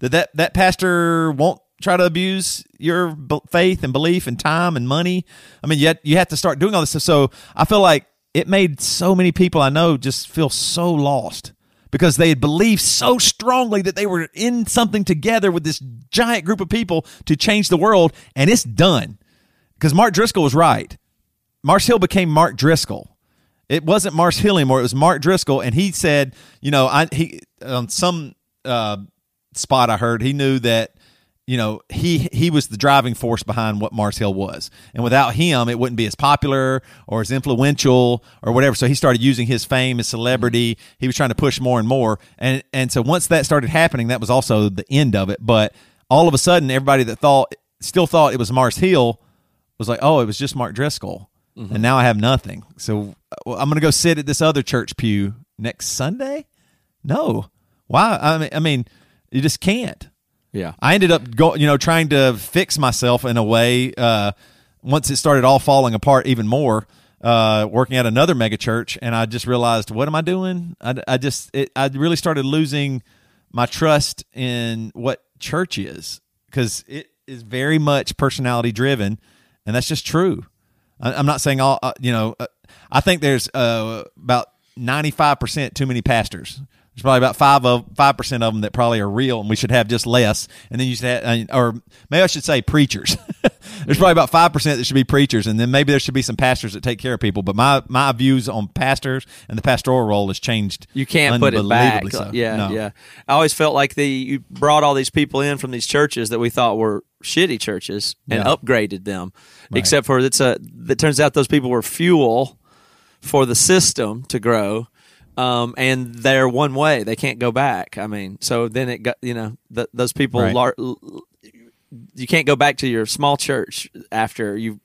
that that that pastor won't try to abuse your faith and belief and time and money. I mean, yet you have to start doing all this stuff. So I feel like it made so many people I know just feel so lost because they had believed so strongly that they were in something together with this giant group of people to change the world, and it's done. Because Mark Driscoll was right. Mars Hill became Mark Driscoll. It wasn't Mars Hill anymore. It was Mark Driscoll, and he said, you know, I he on some uh, spot I heard he knew that you know he he was the driving force behind what Mars Hill was, and without him, it wouldn't be as popular or as influential or whatever. So he started using his fame, his celebrity. He was trying to push more and more, and and so once that started happening, that was also the end of it. But all of a sudden, everybody that thought still thought it was Mars Hill was like, oh, it was just Mark Driscoll. Mm-hmm. And now I have nothing. So I'm going to go sit at this other church pew next Sunday? No. Why? I mean, I mean, you just can't. Yeah. I ended up go, you know, trying to fix myself in a way. Uh, once it started all falling apart even more, uh, working at another mega church, and I just realized, what am I doing? I, I just, it, I really started losing my trust in what church is because it is very much personality driven, and that's just true. I, I'm not saying all, uh, you know, uh, I think there's uh, about 95% too many pastors. There's probably about five of five percent of them that probably are real, and we should have just less. And then you should have, uh, or maybe I should say preachers. There's probably about five percent that should be preachers, and then maybe there should be some pastors that take care of people. But my my views on pastors and the pastoral role has changed. You can't put it back. so. Yeah, No. yeah. I always felt like the you brought all these people in from these churches that we thought were shitty churches and Yeah. upgraded them. Except for it's a. It turns out those people were fuel for the system to grow. Um, and they're one way; they can't go back. I mean, so then it got you know th- those people. Right. Lar- you can't go back to your small church after you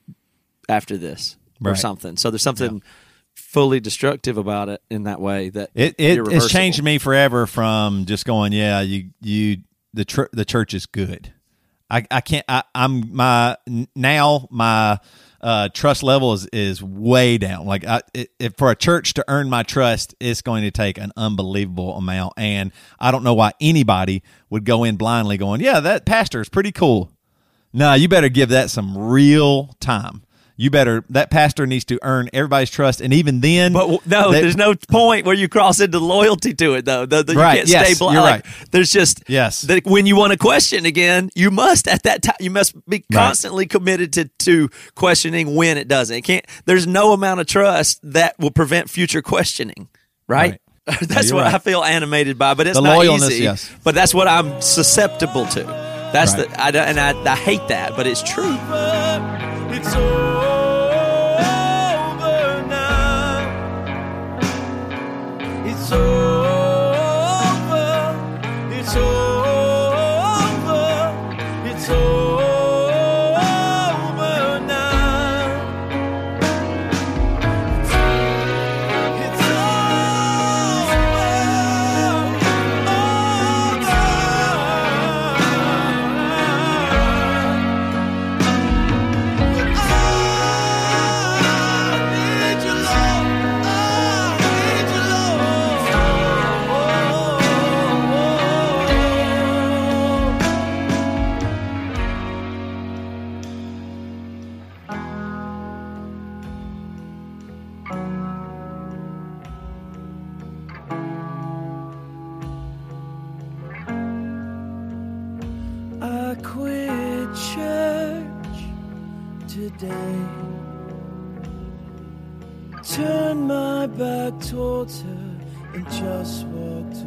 after this or something. So there's something fully destructive about it in that way that It it has changed me forever from just going, yeah, you you the tr- the church is good. I I can't. I, I'm my now my uh, trust level is is way down. Like I, it, if for a church to earn my trust, it's going to take an unbelievable amount, and I don't know why anybody would go in blindly going, yeah, that pastor is pretty cool. No, you better give that some real time. You better that pastor needs to earn everybody's trust, and even then, But no, they- there's no point where you cross into loyalty to it, though. The, the, Right, You can't yes, stay blind. you're Like, right. There's just Yes. that when you want to question again, you must at that time you must be constantly committed to to questioning when it doesn't. It can't. There's no amount of trust that will prevent future questioning. Right. that's you're what right. I feel animated by, but it's The not loyalness, easy. yes. But that's what I'm susceptible to. That's Right. the I, don't- and I, I hate that, but it's true. It's today. Turned my back towards her and just walked.